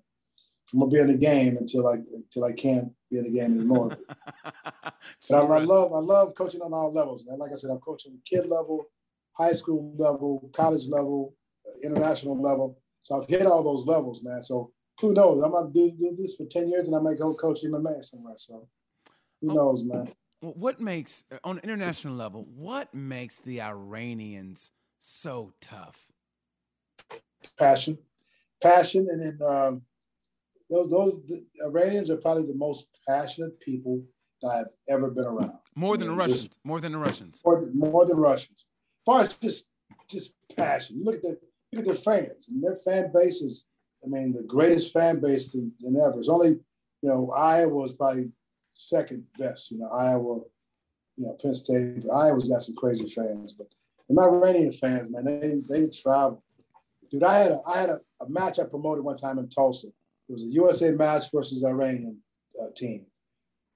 I'm gonna be in the game until I until I can't be in the game anymore. but I, I, love I love coaching on all levels. And like I said, I'm coaching the kid level, high school level, college level, uh, international level. So I've hit all those levels, man. So who knows? I might do, do this for ten years, and I might go coach MMA somewhere. So who oh, knows, man? What makes on an international level? What makes the Iranians so tough? Passion, passion, and then um, those those the Iranians are probably the most passionate people that I've ever been around. More than I mean, the Russians. Just, more than the Russians. More than, more than Russians. As far as just just passion, look at the look at their fans and their fan base is. I mean, the greatest fan base than, than ever. It's only, you know, Iowa was probably second best. You know, Iowa, you know, Penn State. But Iowa's got some crazy fans, but the Iranian fans, man, they they travel. Dude, I had a I had a, a match I promoted one time in Tulsa it was a USA match versus Iranian uh, team,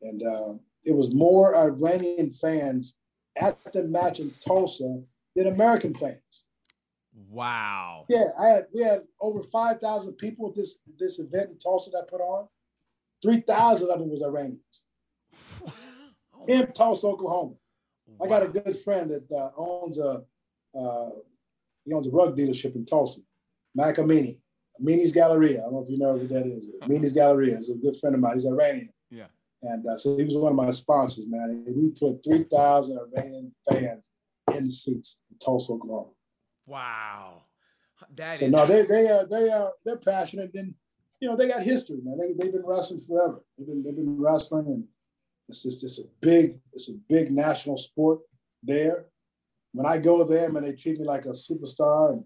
and uh, it was more Iranian fans at the match in Tulsa than American fans. Wow. Yeah, I had we had over five thousand people at this this event in Tulsa that I put on. Three thousand of them was Iranians. Wow. In Tulsa, Oklahoma. Wow. I got a good friend that uh, owns a uh, he owns a rug dealership in Tulsa, Mac Amini. Amini's Galleria. I don't know if you know who that is. Amini's Galleria is a good friend of mine. He's Iranian. Yeah. And uh, so he was one of my sponsors, man. And we put 3,000 Iranian fans in the seats in Tulsa, Oklahoma. Wow. That so is- no, they they are they are they're passionate. And you know they got history, man. They they've been wrestling forever. They've been they've been wrestling, and it's just it's a big it's a big national sport there. When I go there, man, they treat me like a superstar, and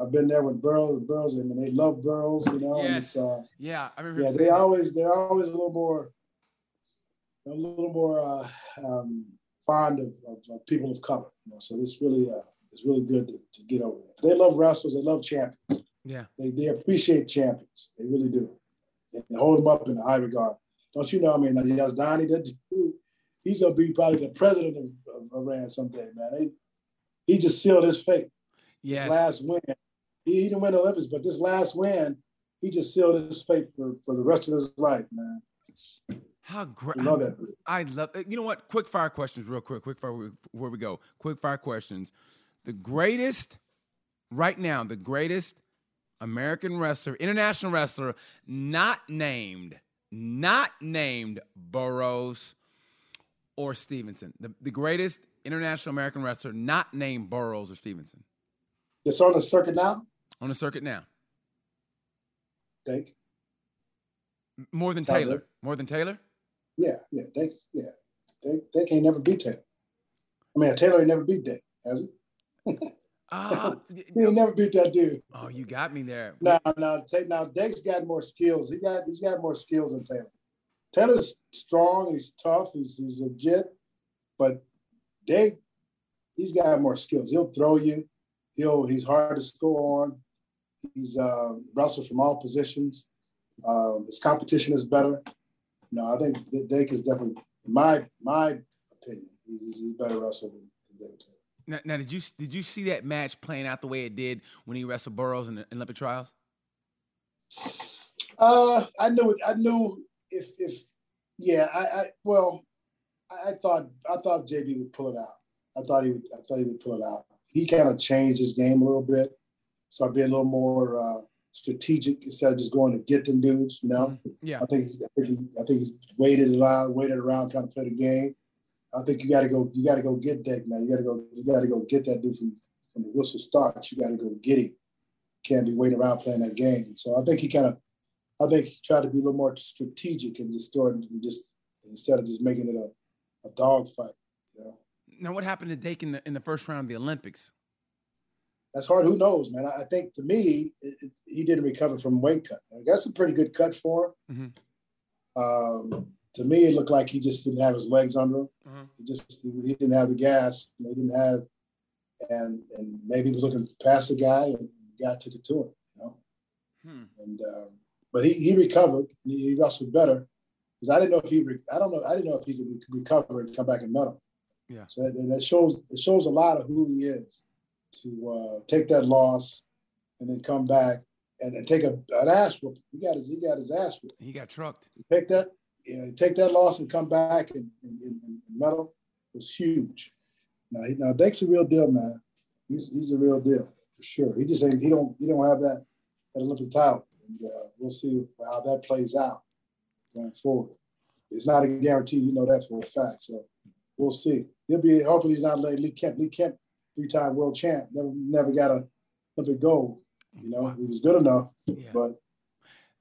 I've been there with Burroughs, and Burroughs, and they love Burroughs, you know. Yes. Uh, yeah, I remember. Yeah, they that. always they're always a little more, a little more uh, um, fond of, of, of, people of color, you know. So it's really uh, it's really good to, to get over there. They love wrestlers. They love champions. Yeah. They they appreciate champions. They really do. And they hold them up in high regard. Don't you know? I mean, Yazdani, that dude, he's gonna be probably the president of, of Iran someday, man. They, he just sealed his fate. Yes. His last win he, he didn't win the Olympics, but this last win, he just sealed his fate for, for the rest of his life, man. How great! I love that. I love. You know what? Quick fire questions, real quick. Quick fire. Where we go? Quick fire questions. The greatest, right now, the greatest American wrestler, international wrestler, not named, not named Burroughs or Stevenson. The, the greatest international American wrestler, not named Burroughs or Stevenson. It's on the circuit now on the circuit now? Dake. More than Taylor. Taylor. More than Taylor? Yeah, yeah. Dake, yeah. They they can't never beat Taylor. I mean, Taylor ain't never beat Dake, has he? Uh, He'll never beat that dude. Oh, you got me there. No, no, take now. Dake's got more skills. He got he's got more skills than Taylor. Taylor's strong. He's tough. He's he's legit. But Dake, he's got more skills. He'll throw you. He'll he's hard to score on. He's uh, wrestled from all positions. Uh, his competition is better. No, I think Dake is definitely, in my my opinion, he's, he's better wrestler than, than David Taylor. Now, now, did you did you see that match playing out the way it did when he wrestled Burroughs in the Olympic trials? Uh, I knew it. I knew if if yeah, I, I well, I, I thought I thought JB would pull it out. I thought he would. I thought he would pull it out. He kind of changed his game a little bit. So I'd be a little more uh, strategic instead of just going to get them dudes. You know, mm-hmm. yeah. I think I think he, I think he's waited around, waited around trying to play the game. I think you got to go. You got to go get Dick, man. You got to go. You got to go get that dude from from the whistle starts. You got to go get him. Can't be waiting around playing that game. So I think he kind of, I think he tried to be a little more strategic and just starting just instead of just making it a, a dog fight. You know. Now, what happened to Dake in the in the first round of the Olympics? that's hard. Who knows, man? I, think to me, it, it, he didn't recover from weight cut. that's a pretty good cut for him. Mm-hmm. Um, to me, it looked like he just didn't have his legs under him. Mm-hmm. He just he didn't have the gas. He didn't have, and and maybe he was looking past the guy, and the guy took it to him. You know, hmm. and um, but he he recovered. And he, he wrestled better because I didn't know if he. I don't know. I didn't know if he could recover and come back and medal. Yeah. So that, that shows it shows a lot of who he is to uh, take that loss and then come back and, and take a, an ass whoop. He got his he got his ass whooped. He got trucked. Take that, yeah, take that loss and come back and, and, and, medal was huge. Now, he, now Dake's a real deal, man. He's he's a real deal for sure. He just ain't he don't he don't have that that Olympic title, and uh, we'll see how that plays out going forward. It's not a guarantee, you know that for a fact. So we'll see. He'll be hopefully he's not like Lee Kemp. Lee Kemp, three-time world champ, never never got a Olympic gold. You know, he was good enough, yeah. but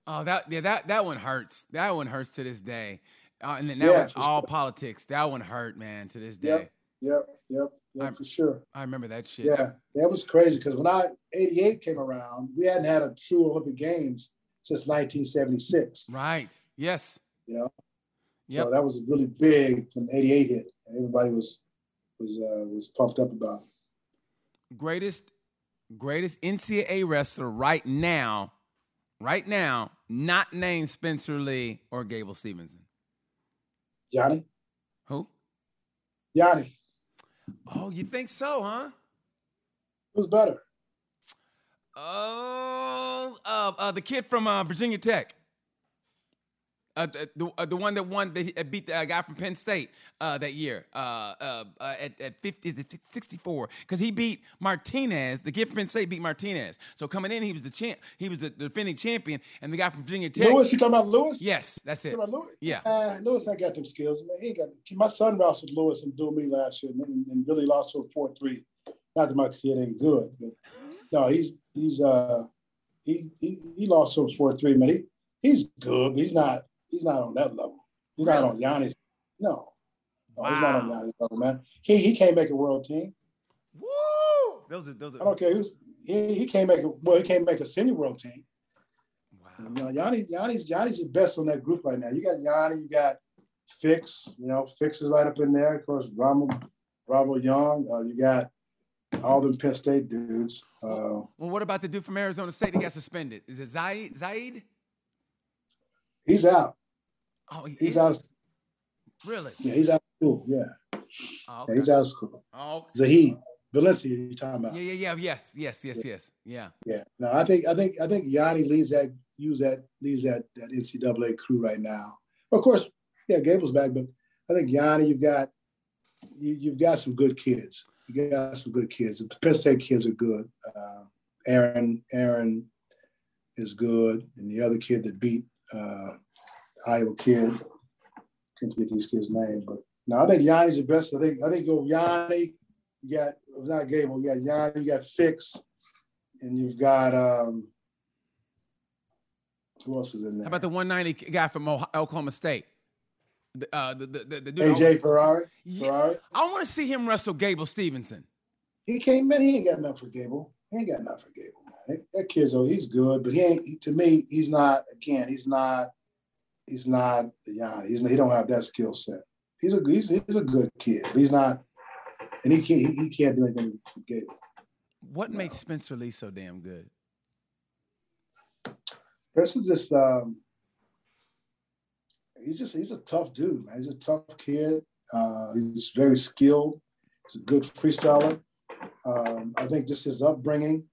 oh, that yeah, that that one hurts. That one hurts to this day. Uh, and then that yeah, was all sure. politics. That one hurt, man, to this day. Yep, yep, yep, yep I, for sure. I remember that shit. Yeah, that was crazy because when I '88 came around, we hadn't had a true Olympic Games since 1976. Right. Yes. You know, Yep. So that was really big when '88 hit. Everybody was was uh, was pumped up about it. Greatest greatest NCAA wrestler right now, right now, not named Spencer Lee or Gable Stevenson. Yianni. Who? Yianni. Oh, you think so, huh? Who's better? Oh, uh, uh, the kid from uh, Virginia Tech. Uh, the, uh, the one that won that uh, beat the uh, guy from Penn State uh, that year uh, at, at 50, 64 because he beat Martinez. The kid from Penn State beat Martinez. So coming in, he was the champ. He was the defending champion, and the guy from Virginia Tech. Lewis, you talking about Lewis? Yes, that's it. You talking about Lewis? Yeah. Uh, Lewis, I got them skills. Man, he got my son wrestled Lewis and do me last year, and, and really lost to a four three. Not that my kid ain't good, but no, he's he's uh he he, he lost to a four three. Man, he he's good, but he's not he's not on that level. He's really? not on Yianni's. No. No, wow. he's not on Yianni's level, man. He he can't make a world team. Woo! Those are those are. I don't care who's he, he can't make a well he can't make a semi world team. Wow. You know, Yianni, Yianni's Yianni's the best on that group right now. You got Yianni, you got Fix. You know, Fix is right up in there. Of course, Bravo, Bravo Young. Uh, you got all the Penn State dudes. Uh, well, what about the dude from Arizona State that got suspended? Is it Zahid? Zahid? He's out. Oh, he he's out. Of, really? Yeah, he's out of school. Yeah. Oh, okay. yeah he's out of school. Oh. Zahid. Valencia, you're talking about. Yeah, yeah, yeah, yes, yes, yes, yes, yeah. Yeah. No, I think, I think, I think Yianni leads that, use that, leads that, that NCAA crew right now. Of course, yeah, Gable's back, but I think Yianni, you've got, you, you've got some good kids. You got some good kids. The Penn State kids are good. Uh, Aaron, Aaron is good, and the other kid that beat uh, Iowa kid. Can't get these kids' name, but no, I think Yianni's the best. I think I think go Yianni. You got not Gable. You got Yanni. You got Fix, and you've got um. Who else is in there? How about the 190 guy from Oklahoma State? The, uh, the, the, the, the AJ Ferrari. Yeah. Ferrari. I want to see him wrestle Gable Stevenson. He came in. He ain't got enough for Gable. He ain't got enough for Gable that kid's oh, he's good, but he ain't. He, to me, he's not. Again, he's not. He's not Yianni. He's he don't have that skill set. He's a he's, he's a good kid, but he's not. And he can't he, he can't do anything good. What no. makes Spencer Lee so damn good? Spencer's just um, he's just he's a tough dude, man. He's a tough kid. Uh, he's very skilled. He's a good freestyler. Um, I think just his upbringing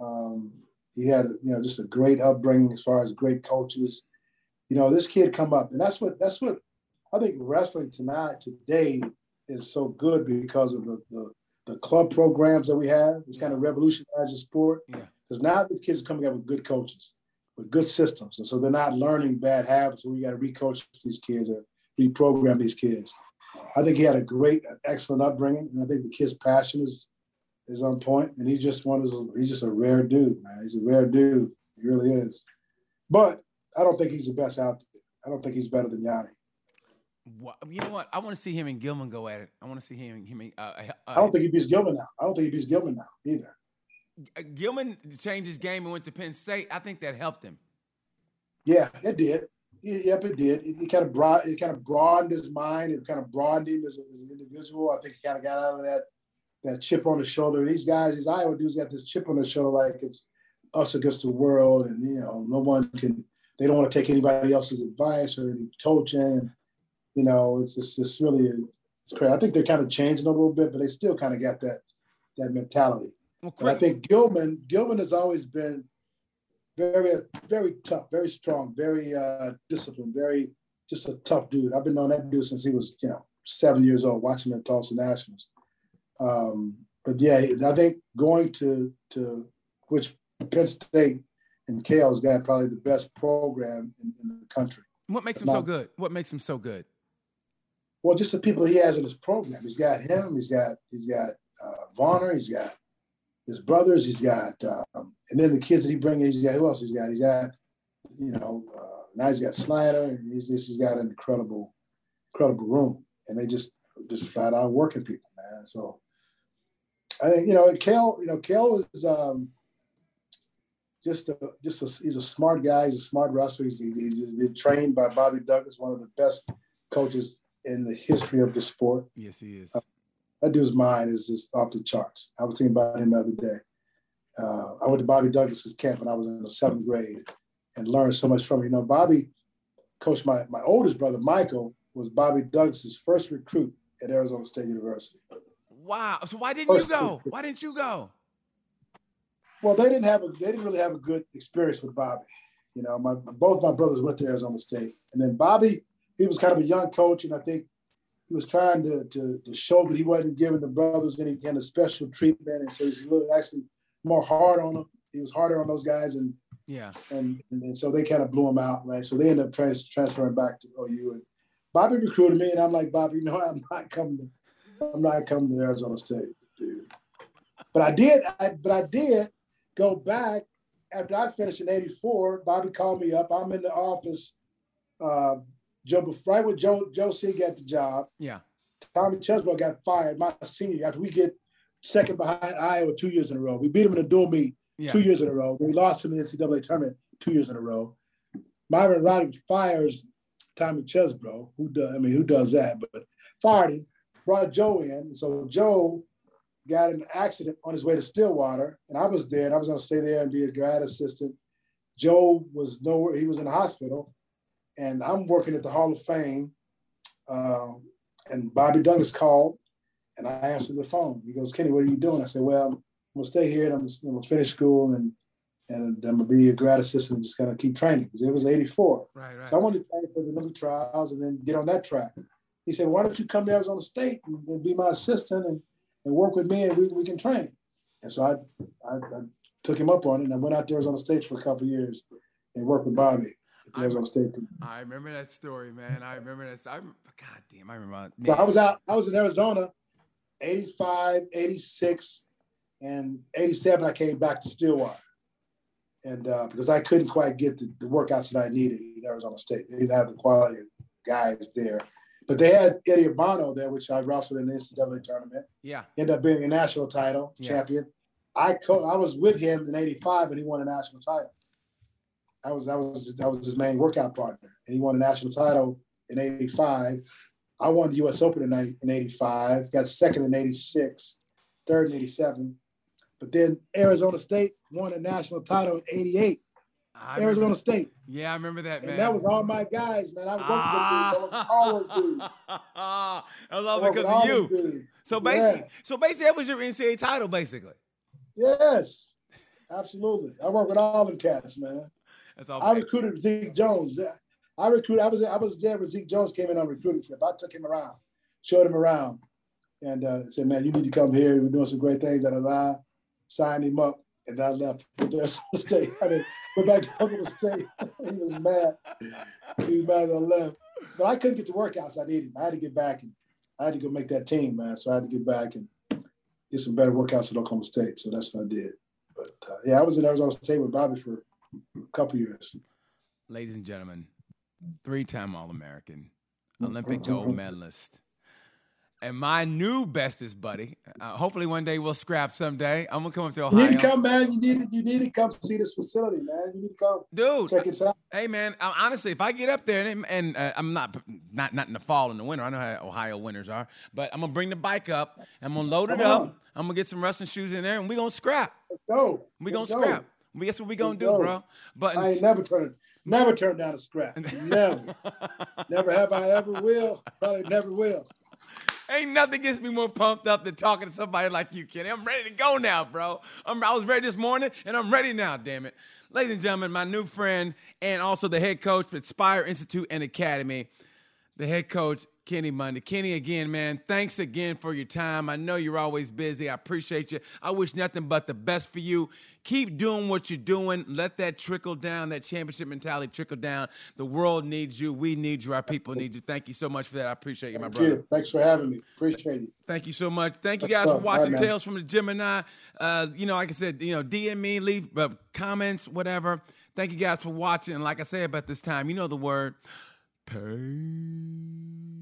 um, he had, you know, just a great upbringing as far as great coaches. You know, this kid come up, and that's what that's what I think wrestling tonight today is so good because of the the, the club programs that we have. It's kind of revolutionized the sport because yeah. now these kids are coming up with good coaches, with good systems, and so they're not learning bad habits. We got to recoach these kids or reprogram these kids. I think he had a great, excellent upbringing, and I think the kid's passion is is on point, and he just one is he's just a rare dude, man. He's a rare dude. He really is. But I don't think he's the best out there. I don't think he's better than Yianni. You know what? I want to see him and Gilman go at it. I want to see him. him uh, uh, I don't think he beats Gilman now. I don't think he beats Gilman now either. Uh, Gilman changed his game and went to Penn State. I think that helped him. Yeah, it did. Yep, it did. It, it kind of brought it kind of broadened his mind. It kind of broadened him as, a, as an individual. I think he kind of got out of that that chip on the shoulder. These guys, these Iowa dudes, got this chip on their shoulder, like it's us against the world, and you know, no one can. They don't want to take anybody else's advice or any coaching. You know, it's just it's really it's crazy. I think they're kind of changing a little bit, but they still kind of got that that mentality. Well, I think Gilman Gilman has always been very very tough, very strong, very uh, disciplined, very just a tough dude. I've been knowing that dude since he was you know seven years old, watching him at Tulsa Nationals. Um, but yeah, I think going to to which Penn State and Cael's got probably the best program in, in the country. What makes him so good? What makes him so good? Well, just the people he has in his program. He's got him. He's got he's got uh, Varner. He's got his brothers. He's got um, and then the kids that he brings. He's got who else? He's got he's got you know uh, now he's got Slider. And he's just he's got an incredible incredible room, and they just just flat out working people, man. So I think you know Cael. You know Cael is. Um, just a just a, he's a smart guy. He's a smart wrestler. He's, he's been trained by Bobby Douglas, one of the best coaches in the history of the sport. Yes, he is. Uh, that dude's mind is just off the charts. I was thinking about him the other day. Uh, I went to Bobby Douglas's camp when I was in the seventh grade and learned so much from him. You know, Bobby coached my my oldest brother Michael was Bobby Douglas's first recruit at Arizona State University. Wow! So why didn't first you go? Why didn't you go? Well, they didn't have a they didn't really have a good experience with Bobby. You know, my both my brothers went to Arizona State, and then Bobby he was kind of a young coach, and I think he was trying to to, to show that he wasn't giving the brothers any kind of special treatment, and so he's a little actually more hard on them. He was harder on those guys, and yeah, and and, and so they kind of blew him out, right? So they ended up trans- transferring back to OU, and Bobby recruited me, and I'm like, Bobby, you know, I'm not coming to, I'm not coming to Arizona State, dude. But I did, I, but I did go back after I finished in '84. Bobby called me up. I'm in the office. Uh, Joe, right when Joe Joe Seay got the job. Yeah. Tommy Chesbro got fired my senior year after we get second behind Iowa two years in a row. We beat him in a dual meet yeah. two years in a row. We lost him in the NCAA tournament two years in a row. Myron Roderick fires Tommy Chesbro. Who does? I mean, who does that? But fired him. Brought Joe in. So Joe got an accident on his way to Stillwater, and I was there. And I was going to stay there and be a grad assistant. Joe was nowhere. He was in the hospital, and I'm working at the Hall of Fame. Uh, and Bobby Douglas called, and I answered the phone. He goes, "Kenny, what are you doing?" I said, "Well, I'm gonna stay here, and I'm, I'm gonna finish school, and and I'm gonna be a grad assistant, and just gonna keep training." Because it was '84, right, right. So I wanted to train for the Olympic trials and then get on that track. He said, "Why don't you come to Arizona State and, and be my assistant and and work with me, and we, we can train. And so I, I, I took him up on it, and I went out there on the stage for a couple years and worked with Bobby. I, I remember that story, man. I remember that. I, God damn, I remember. So I was out. I was in Arizona, 85, 86, and 87. I came back to Stillwater, and uh, because I couldn't quite get the, the workouts that I needed in Arizona State, they didn't have the quality of guys there but they had Eddie Urbano there, which I wrestled in the NCAA tournament. Yeah. Ended up being a national title yeah. champion. I co- I was with him in '85, and he won a national title. That was that was that was his main workout partner, and he won a national title in '85. I won the U.S. Open in '85, got second in '86, third in '87, but then Arizona State won a national title in '88. I Arizona remember, State. Yeah, I remember that, man. And that was all my guys, man. I worked ah. with them dudes. that was all because of you. So basically, yeah. so basically, that was your NCAA title, basically. Yes, absolutely. I worked with all them cats, man. That's all. I recruited Zeke Jones. I recruited. I was I was there when Zeke Jones came in on recruiting trip. I took him around, showed him around, and uh, said, "Man, you need to come here. We're doing some great things." Da da da. Signed him up and I left with State. I mean, went back to Oklahoma State. he was mad. He was mad that I left. But I couldn't get the workouts I needed. I had to get back and I had to go make that team, man. So I had to get back and get some better workouts at Oklahoma State. So that's what I did. But uh, yeah, I was in Arizona State with Bobby for a couple years. Ladies and gentlemen, three-time All-American, Olympic gold medalist, and my new bestest buddy. Uh, hopefully, one day we'll scrap someday. I'm gonna come up to Ohio. You need to come, man. You need to, you need to come see this facility, man. You need to come, dude. Check it out. Hey, man. honestly, if I get up there and, and uh, I'm not not not in the fall and the winter. I know how Ohio winters are, but I'm gonna bring the bike up. I'm gonna load come it up. On. I'm gonna get some wrestling shoes in there, and we gonna scrap. Let's go. We gonna scrap. We guess what we gonna Let's do, go. bro. But I ain't never turned never turned down a scrap. Never. never have I ever will. Probably never will. Ain't nothing gets me more pumped up than talking to somebody like you, Kenny. I'm ready to go now, bro. I'm, I was ready this morning, and I'm ready now, damn it. Ladies and gentlemen, my new friend and also the head coach for Inspire Institute and Academy, the head coach, Kenny Monday. Kenny, again, man, thanks again for your time. I know you're always busy. I appreciate you. I wish nothing but the best for you. Keep doing what you're doing. Let that trickle down, that championship mentality trickle down. The world needs you. We need you. Our people need you. Thank you so much for that. I appreciate you, Thank my brother. You. Thanks for having me. Appreciate it. Thank you so much. Thank you That's guys for watching right. Tales from the Gemini. Uh, you know, like I said, you know, DM me, leave uh, comments, whatever. Thank you guys for watching. And like I said about this time, you know the word. Peace.